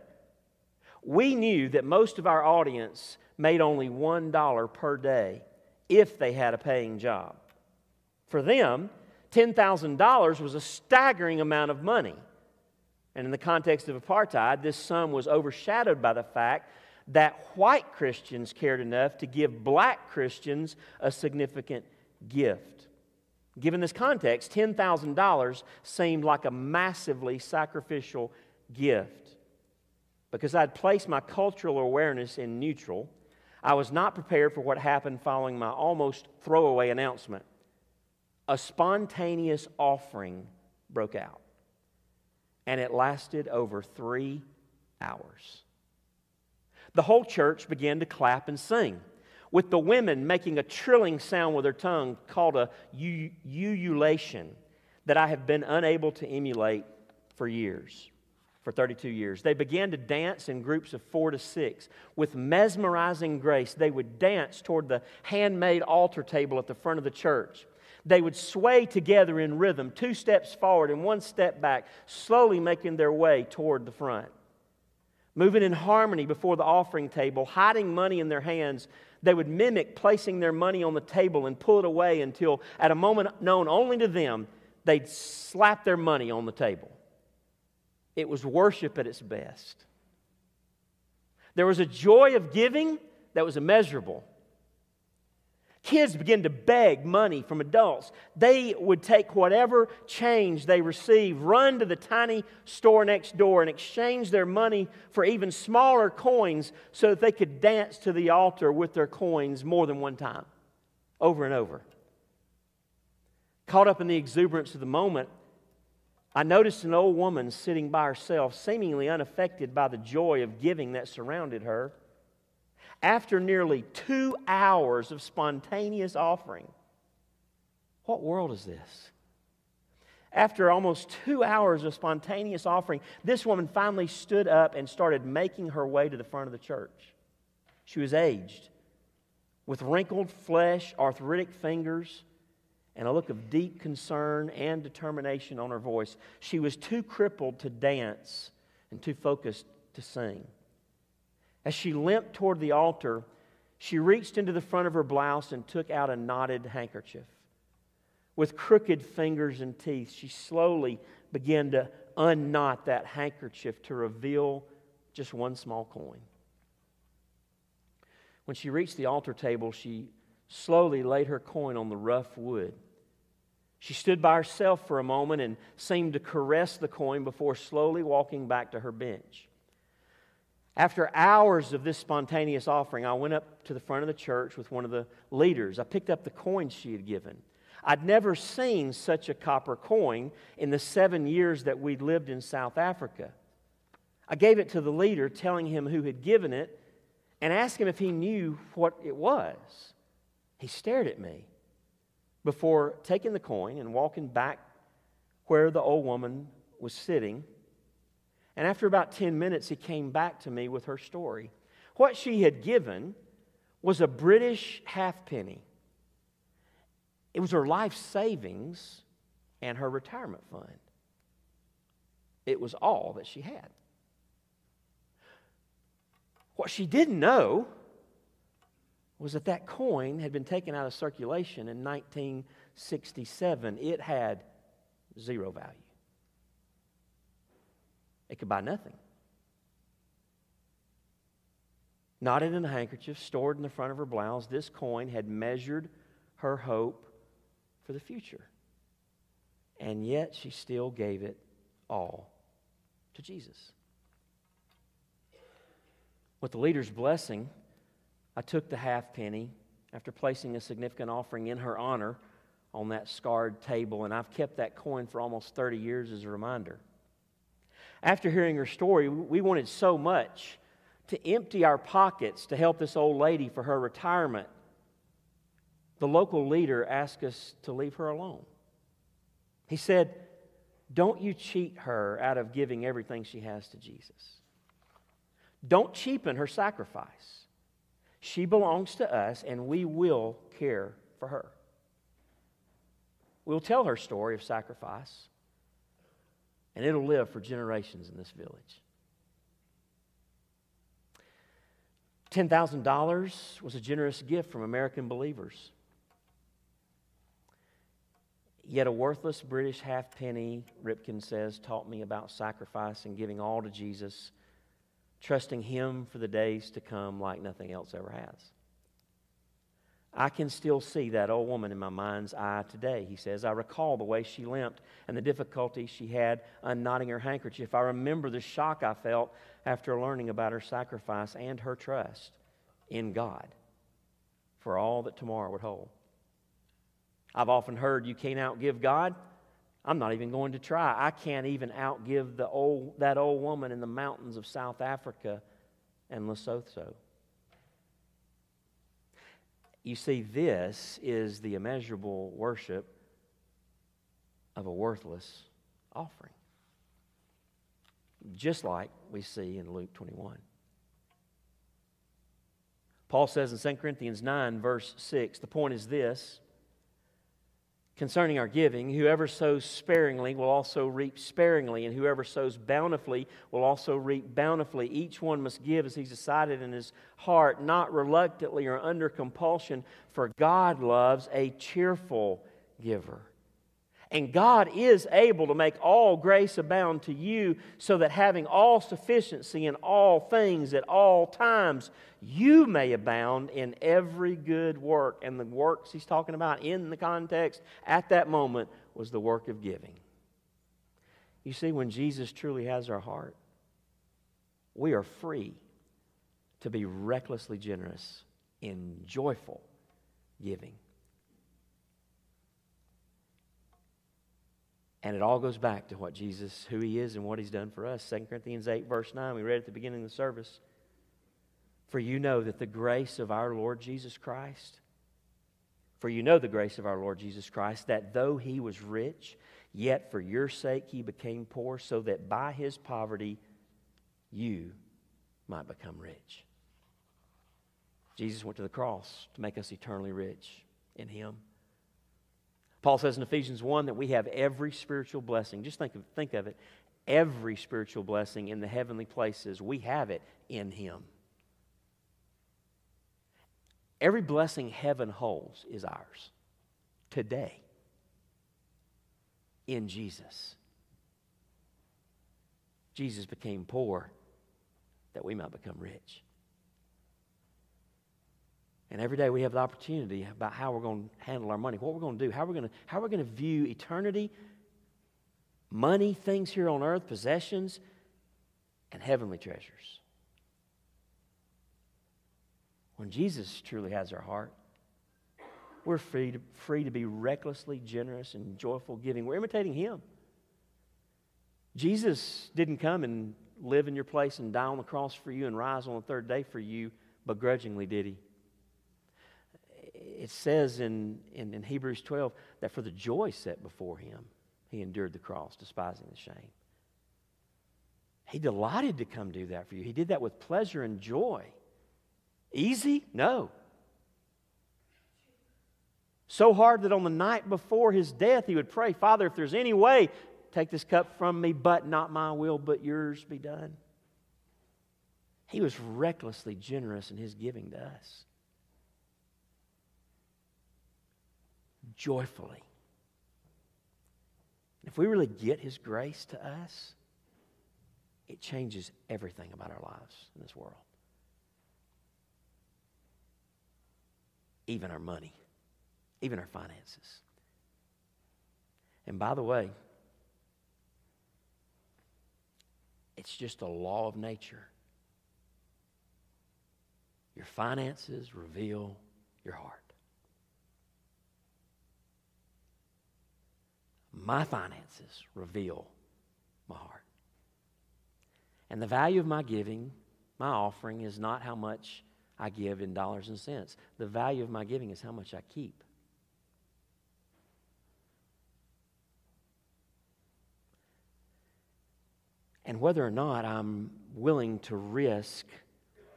We knew that most of our audience made only $1 per day if they had a paying job. For them, $10,000 was a staggering amount of money. And in the context of apartheid, this sum was overshadowed by the fact that white Christians cared enough to give black Christians a significant gift. Given this context, $10,000 seemed like a massively sacrificial gift. Because I'd placed my cultural awareness in neutral, I was not prepared for what happened following my almost throwaway announcement. A spontaneous offering broke out, and it lasted over three hours. The whole church began to clap and sing, with the women making a trilling sound with their tongue called a ululation that I have been unable to emulate for years for 32 years. They began to dance in groups of four to six. With mesmerizing grace, they would dance toward the handmade altar table at the front of the church. They would sway together in rhythm, two steps forward and one step back, slowly making their way toward the front. Moving in harmony before the offering table, hiding money in their hands, they would mimic placing their money on the table and pull it away until, at a moment known only to them, they'd slap their money on the table. It was worship at its best. There was a joy of giving that was immeasurable. Kids began to beg money from adults. They would take whatever change they received, run to the tiny store next door, and exchange their money for even smaller coins so that they could dance to the altar with their coins more than one time, over and over. Caught up in the exuberance of the moment, I noticed an old woman sitting by herself, seemingly unaffected by the joy of giving that surrounded her. After nearly two hours of spontaneous offering, what world is this? After almost two hours of spontaneous offering, this woman finally stood up and started making her way to the front of the church. She was aged, with wrinkled flesh, arthritic fingers, and a look of deep concern and determination on her voice. She was too crippled to dance and too focused to sing. As she limped toward the altar, she reached into the front of her blouse and took out a knotted handkerchief. With crooked fingers and teeth, she slowly began to unknot that handkerchief to reveal just one small coin. When she reached the altar table, she slowly laid her coin on the rough wood. She stood by herself for a moment and seemed to caress the coin before slowly walking back to her bench. After hours of this spontaneous offering, I went up to the front of the church with one of the leaders. I picked up the coin she had given. I'd never seen such a copper coin in the seven years that we'd lived in South Africa. I gave it to the leader, telling him who had given it, and asked him if he knew what it was. He stared at me before taking the coin and walking back where the old woman was sitting. And after about 10 minutes, he came back to me with her story. What she had given was a British halfpenny. It was her life savings and her retirement fund. It was all that she had. What she didn't know was that that coin had been taken out of circulation in 1967. It had zero value. It could buy nothing. Knotted in a handkerchief, stored in the front of her blouse, this coin had measured her hope for the future. And yet she still gave it all to Jesus. With the leader's blessing, I took the halfpenny after placing a significant offering in her honor on that scarred table, and I've kept that coin for almost 30 years as a reminder. After hearing her story, we wanted so much to empty our pockets to help this old lady for her retirement. The local leader asked us to leave her alone. He said, Don't you cheat her out of giving everything she has to Jesus. Don't cheapen her sacrifice. She belongs to us, and we will care for her. We'll tell her story of sacrifice, and it'll live for generations in this village. $10,000 was a generous gift from American believers. Yet a worthless British halfpenny, Ripken says, taught me about sacrifice and giving all to Jesus trusting Him for the days to come like nothing else ever has. I can still see that old woman in my mind's eye today, he says. I recall the way she limped and the difficulty she had unknotting her handkerchief. I remember the shock I felt after learning about her sacrifice and her trust in God for all that tomorrow would hold. I've often heard you can't outgive God. I'm not even going to try. I can't even outgive the old, that old woman in the mountains of South Africa and Lesotho. You see, this is the immeasurable worship of a worthless offering. Just like we see in Luke 21. Paul says in 2 Corinthians 9, verse 6, the point is this concerning our giving whoever sows sparingly will also reap sparingly, and whoever sows bountifully will also reap bountifully. Each one must give as he's decided in his heart, not reluctantly or under compulsion, for God loves a cheerful giver. And God is able to make all grace abound to you, so that having all sufficiency in all things at all times, you may abound in every good work. And the works he's talking about in the context at that moment was the work of giving. You see, when Jesus truly has our heart, we are free to be recklessly generous in joyful giving. And it all goes back to what Jesus, who he is and what he's done for us. 2 Corinthians 8, verse 9, we read at the beginning of the service. For you know that the grace of our Lord Jesus Christ, for you know the grace of our Lord Jesus Christ, that though he was rich, yet for your sake he became poor, so that by his poverty you might become rich. Jesus went to the cross to make us eternally rich in him. Paul says in Ephesians 1 that we have every spiritual blessing. Just think of, think of it. Every spiritual blessing in the heavenly places, we have it in him. Every blessing heaven holds is ours today in Jesus. Jesus became poor that we might become rich. And every day we have the opportunity about how we're going to handle our money, what we're going to do, how we're going to, how we're going to view eternity, money, things here on earth, possessions, and heavenly treasures. When Jesus truly has our heart, we're free to, free to be recklessly generous and joyful giving. We're imitating Him. Jesus didn't come and live in your place and die on the cross for you and rise on the third day for you begrudgingly, did He? It says in, in, in Hebrews 12 that for the joy set before Him, He endured the cross, despising the shame. He delighted to come do that for you. He did that with pleasure and joy. Easy? No. So hard that on the night before his death, he would pray, Father, if there's any way, take this cup from me, but not my will, but yours be done. He was recklessly generous in his giving to us. Joyfully. If we really get his grace to us, it changes everything about our lives in this world. even our money, even our finances. And by the way, it's just a law of nature. Your finances reveal your heart. My finances reveal my heart. And the value of my giving, my offering, is not how much I give in dollars and cents. The value of my giving is how much I keep. And whether or not I'm willing to risk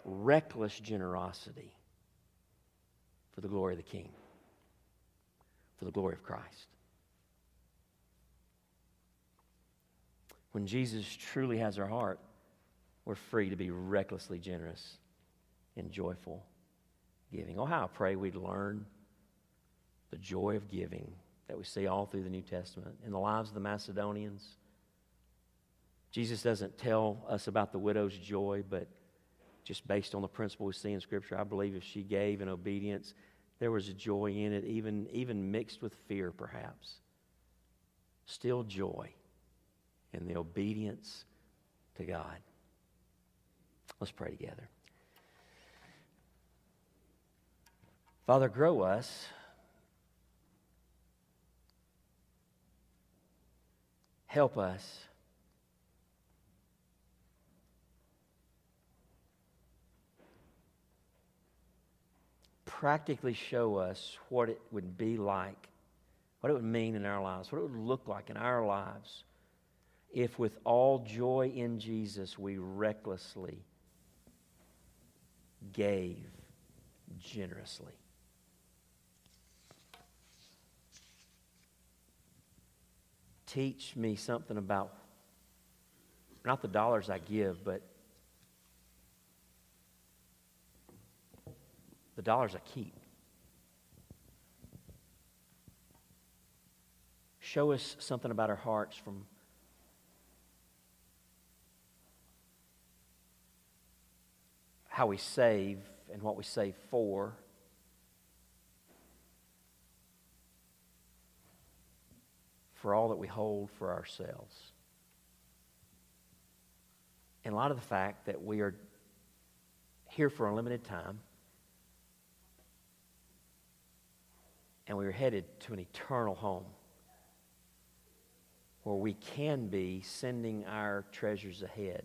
reckless generosity for the glory of the King, for the glory of Christ. When Jesus truly has our heart, we're free to be recklessly generous and joyful giving. Oh, how I pray we'd learn the joy of giving that we see all through the New Testament in the lives of the Macedonians. Jesus doesn't tell us about the widow's joy, but just based on the principle we see in Scripture, I believe if she gave in obedience, there was a joy in it, even, even mixed with fear, perhaps. Still joy in the obedience to God. Let's pray together. Father, grow us. Help us. Practically show us what it would be like, what it would mean in our lives, what it would look like in our lives if, with all joy in Jesus, we recklessly gave generously. Teach me something about not the dollars I give, but the dollars I keep. Show us something about our hearts from how we save and what we save for. For all that we hold for ourselves. In light of the fact that we are here for a limited time and we are headed to an eternal home where we can be sending our treasures ahead.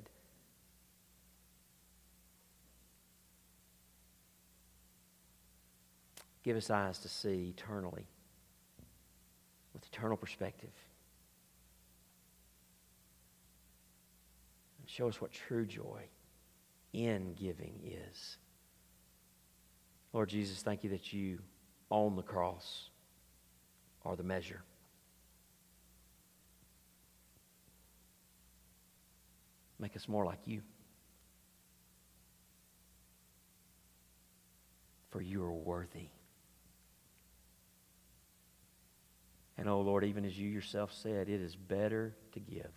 Give us eyes to see eternally with eternal perspective. And show us what true joy in giving is. Lord Jesus, thank you that you on the cross are the measure. Make us more like you. For you are worthy. And oh Lord, even as you yourself said, it is better to give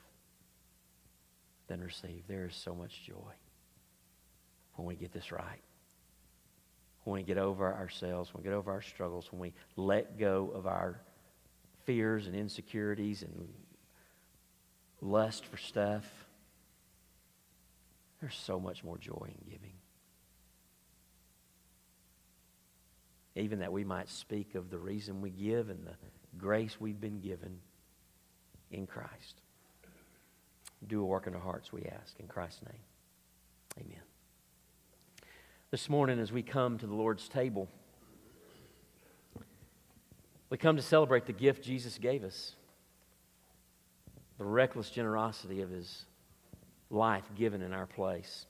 than receive. There is so much joy when we get this right. When we get over ourselves, when we get over our struggles, when we let go of our fears and insecurities and lust for stuff. There's so much more joy in giving. Even that we might speak of the reason we give and the grace we've been given in Christ. Do a work in our hearts, we ask. In Christ's name, amen. This morning, as we come to the Lord's table, we come to celebrate the gift Jesus gave us the reckless generosity of his life given in our place.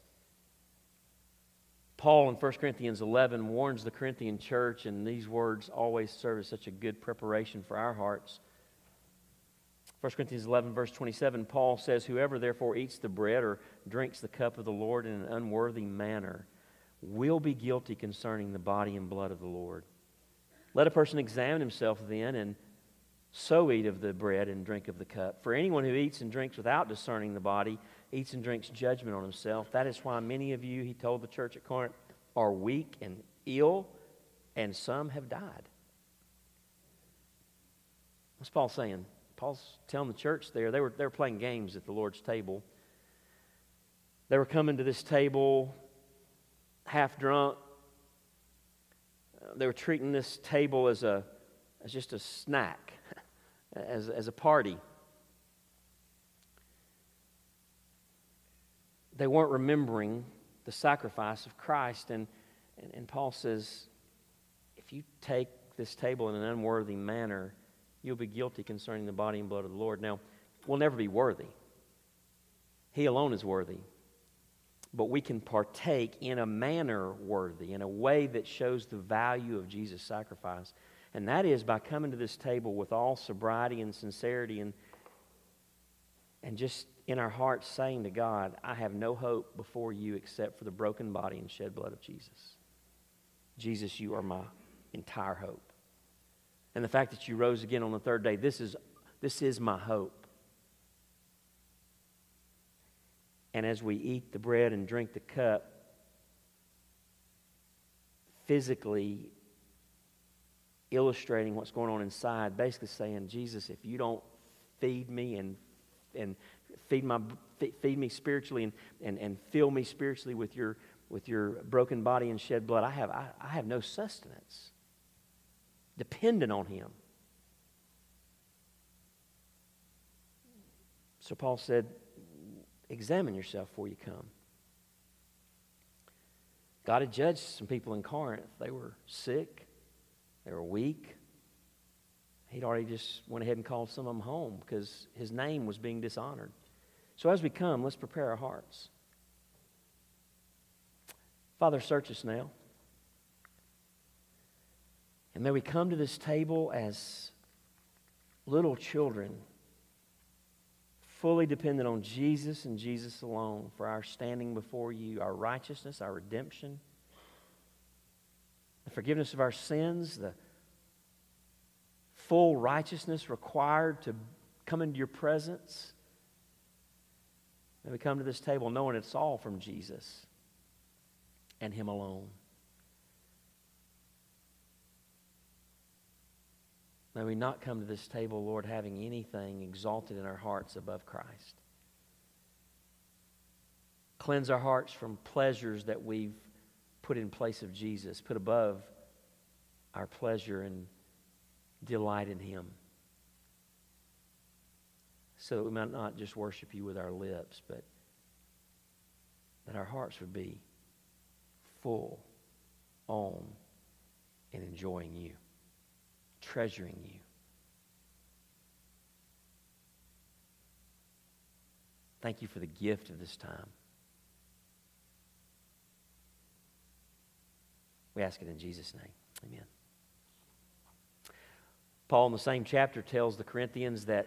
Paul in 1 Corinthians 11 warns the Corinthian church, and these words always serve as such a good preparation for our hearts. 1 Corinthians 11, verse 27, Paul says, Whoever therefore eats the bread or drinks the cup of the Lord in an unworthy manner will be guilty concerning the body and blood of the Lord. Let a person examine himself then, and so eat of the bread and drink of the cup. For anyone who eats and drinks without discerning the body eats and drinks judgment on himself. That is why many of you, he told the church at Corinth, are weak and ill, and some have died. What's Paul saying? Paul's telling the church there, they were, they were playing games at the Lord's table. They were coming to this table half drunk. They were treating this table as, a, as just a snack, as, as a party. They weren't remembering the sacrifice of Christ. And, and, and, Paul says, if you take this table in an unworthy manner, you'll be guilty concerning the body and blood of the Lord. Now, we'll never be worthy. He alone is worthy. But we can partake in a manner worthy, in a way that shows the value of Jesus' sacrifice. And that is by coming to this table with all sobriety and sincerity and, and just in our hearts saying to God, I have no hope before you except for the broken body and shed blood of Jesus. Jesus, you are my entire hope. And the fact that you rose again on the third day, this is, this is my hope. And as we eat the bread and drink the cup, physically, illustrating what's going on inside, basically saying, Jesus, if you don't feed me and, and feed, my, feed me spiritually and, and, and fill me spiritually with your, with your broken body and shed blood, I have, I, I have no sustenance. Dependent on him. So Paul said, examine yourself before you come. God had judged some people in Corinth. They were sick, they were weak. He'd already just went ahead and called some of them home because his name was being dishonored. So as we come, let's prepare our hearts. Father, search us now. And may we come to this table as little children, fully dependent on Jesus and Jesus alone for our standing before you, our righteousness, our redemption, the forgiveness of our sins, the full righteousness required to come into your presence. May we come to this table knowing it's all from Jesus and Him alone. May we not come to this table, Lord, having anything exalted in our hearts above Christ. Cleanse our hearts from pleasures that we've put in place of Jesus, put above our pleasure and delight in Him. So that we might not just worship you with our lips, but that our hearts would be full on and enjoying you, treasuring you. Thank you for the gift of this time. We ask it in Jesus' name. Amen. Paul, in the same chapter, tells the Corinthians that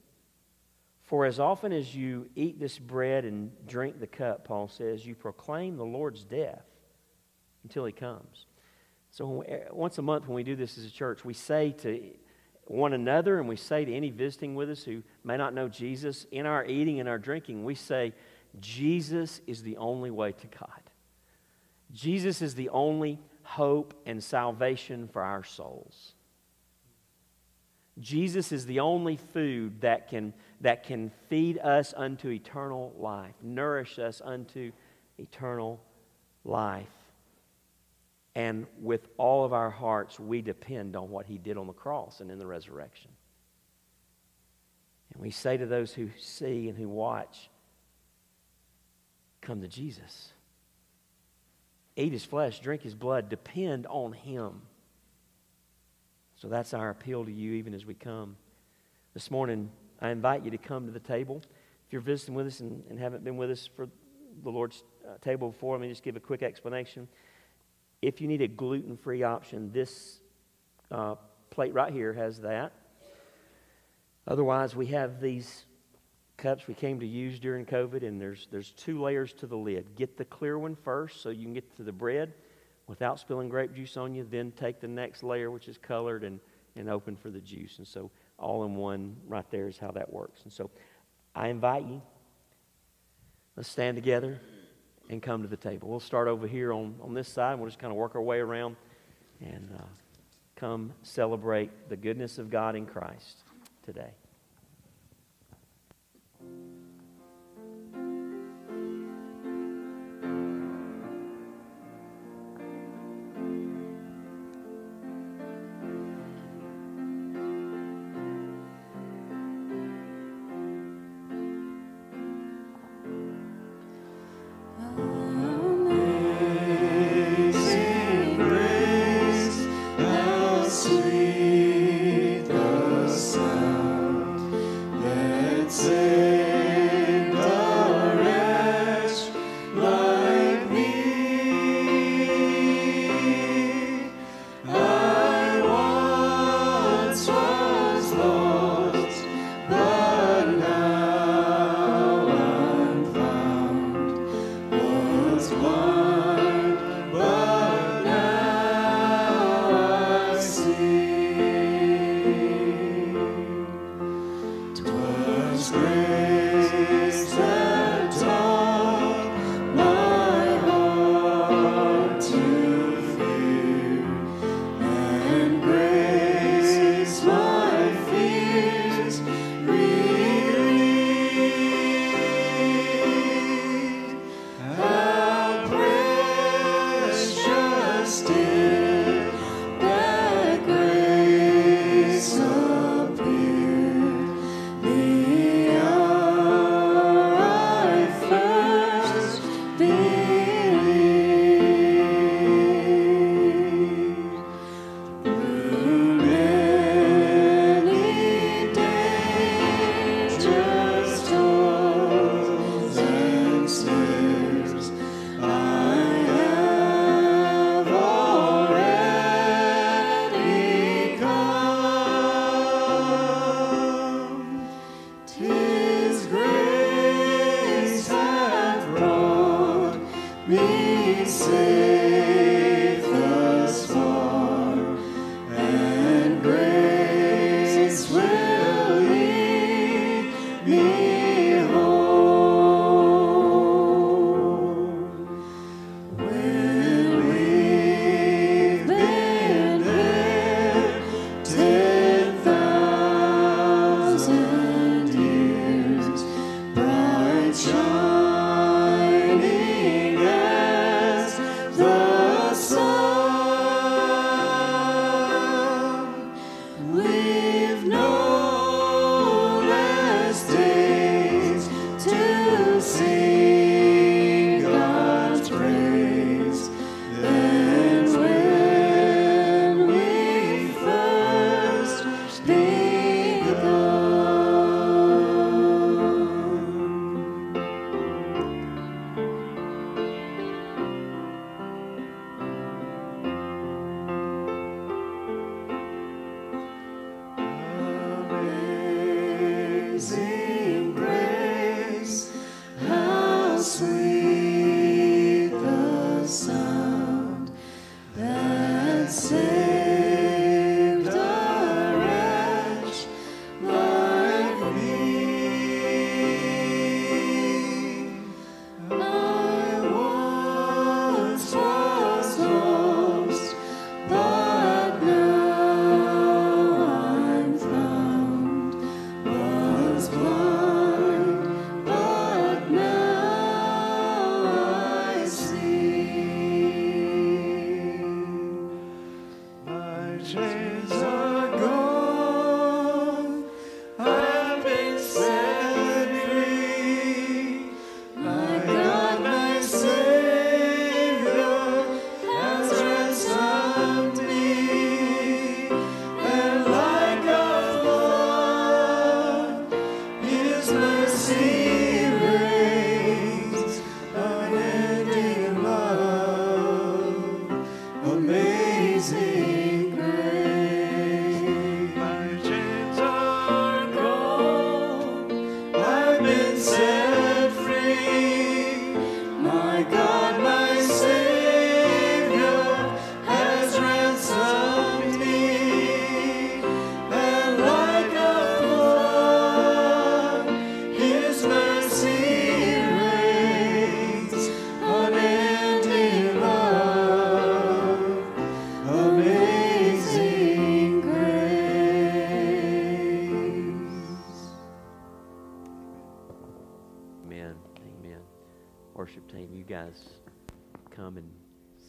For as often as you eat this bread and drink the cup, Paul says, you proclaim the Lord's death until he comes. So eh, once a month when we do this as a church, we say to one another and we say to any visiting with us who may not know Jesus, in our eating and our drinking, we say, Jesus is the only way to God. Jesus is the only hope and salvation for our souls. Jesus is the only food that can, that can feed us unto eternal life, nourish us unto eternal life. And with all of our hearts, we depend on what he did on the cross and in the resurrection. And we say to those who see and who watch, come to Jesus. Eat his flesh, drink his blood, depend on him. So that's our appeal to you even as we come. This morning, I invite you to come to the table. If you're visiting with us and, and haven't been with us for the Lord's uh, table before, let me just give a quick explanation. If you need a gluten free option, this uh, plate right here has that. Otherwise, we have these cups we came to use during COVID, and there's, there's two layers to the lid. Get the clear one first so you can get to the bread without spilling grape juice on you, then take the next layer, which is colored, and, and open for the juice. And so, all in one, right there is how that works. And so, I invite you, let's stand together and come to the table. We'll start over here on, on this side. We'll just kind of work our way around and uh, come celebrate the goodness of God in Christ today.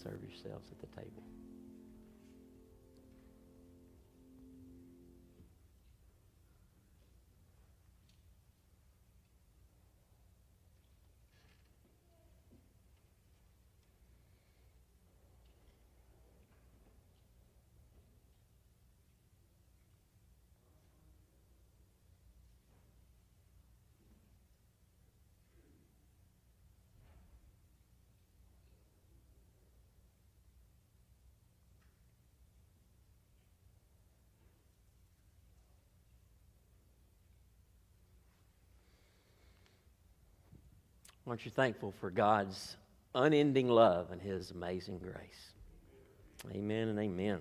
Serve yourselves at the table. Aren't you thankful for God's unending love and His amazing grace? Amen and amen.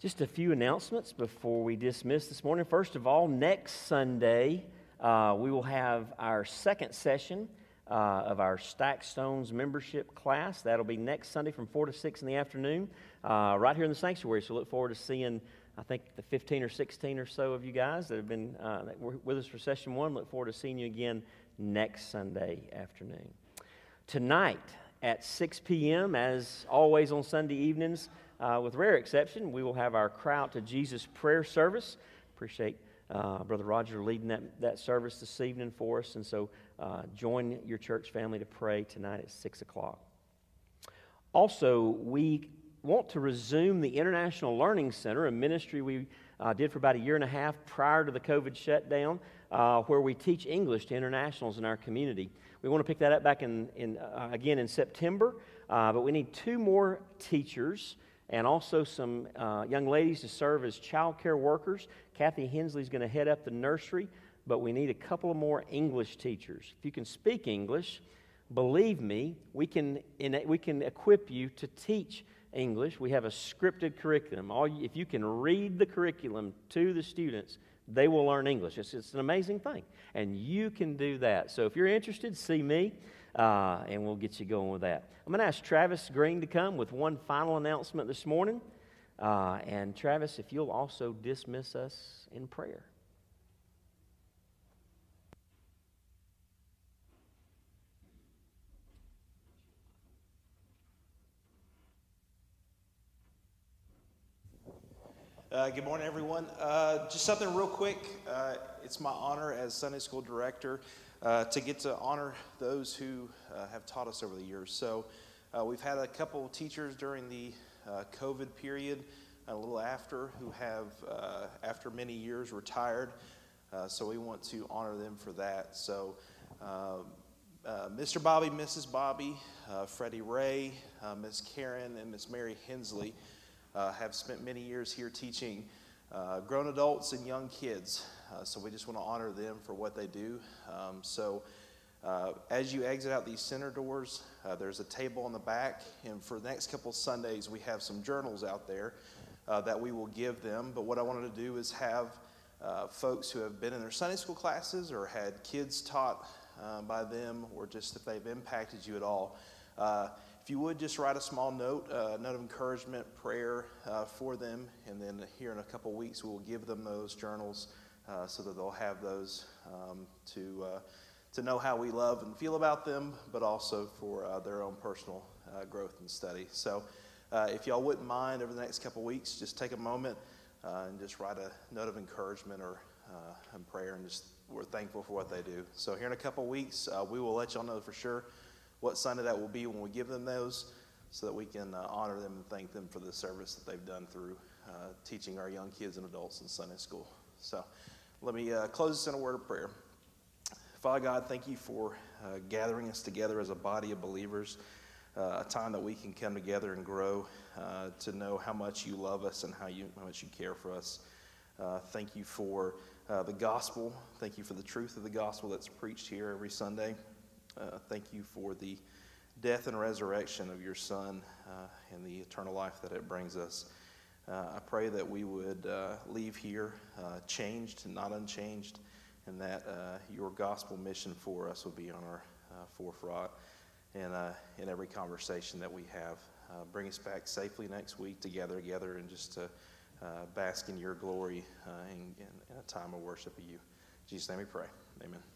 Just a few announcements before we dismiss this morning. First of all, next Sunday, uh, we will have our second session uh, of our Stack Stones membership class. That'll be next Sunday from 4 to 6 in the afternoon, uh, right here in the sanctuary. So look forward to seeing, I think, the 15 or 16 or so of you guys that have been uh, with us for session one. Look forward to seeing you again next Sunday afternoon. Tonight at 6 p.m., as always on Sunday evenings, uh, with rare exception, we will have our Crowd to Jesus prayer service. Appreciate uh, Brother Roger leading that, that service this evening for us. And so uh, join your church family to pray tonight at 6 o'clock. Also, we want to resume the International Learning Center, a ministry we uh, did for about a year and a half prior to the COVID shutdown, uh, where we teach English to internationals in our community. We want to pick that up back in, in uh, again in September, uh, but we need two more teachers and also some uh, young ladies to serve as child care workers. Kathy Hensley is going to head up the nursery, but we need a couple of more English teachers. If you can speak English, believe me, we can, we can equip you to teach English. We have a scripted curriculum. All if you can read the curriculum to the students, they will learn English. It's, it's an amazing thing. And you can do that. So if you're interested, see me, uh, and we'll get you going with that. I'm going to ask Travis Green to come with one final announcement this morning. Uh, and Travis, if you'll also dismiss us in prayer. Uh, good morning, everyone. Uh, just something real quick. Uh, it's my honor as Sunday school director uh, to get to honor those who uh, have taught us over the years. So, uh, we've had a couple teachers during the COVID period, and a little after, who have, after many years, retired. so, we want to honor them for that. So, Mr. Bobby, Mrs. Bobby, Freddie Ray, Miss Karen, and Miss Mary Hensley uh, have spent many years here teaching uh, grown adults and young kids. Uh, so we just want to honor them for what they do. Um, so uh, as you exit out these center doors, uh, there's a table in the back, and for the next couple Sundays, we have some journals out there uh, that we will give them. But what I wanted to do is have folks who have been in their Sunday school classes or had kids taught by them, or just if they've impacted you at all. If you would just write a small note, a uh, note of encouragement, prayer uh, for them, and then here in a couple weeks we will give them those journals uh, so that they'll have those um, to uh, to know how we love and feel about them, but also for uh, their own personal uh, growth and study. So, if y'all wouldn't mind over the next couple weeks, just take a moment and just write a note of encouragement or prayer, and just we're thankful for what they do. So, here in a couple weeks, we will let y'all know for sure what Sunday that will be when we give them those so that we can uh, honor them and thank them for the service that they've done through uh, teaching our young kids and adults in Sunday school. So let me uh, close this in a word of prayer. Father God, thank you for uh, gathering us together as a body of believers, uh, a time that we can come together and grow uh, to know how much you love us and how, you, how much you care for us. thank you for the gospel. Thank you for the truth of the gospel that's preached here every Sunday. Uh, thank you for the death and resurrection of your Son uh, and the eternal life that it brings us. Uh, I pray that we would uh, leave here uh, changed not unchanged, and that uh, your gospel mission for us will be on our forefront and in every conversation that we have. bring us back safely next week to gather together and just to bask in your glory in, in, in a time of worship of you. In Jesus' name we pray. Amen.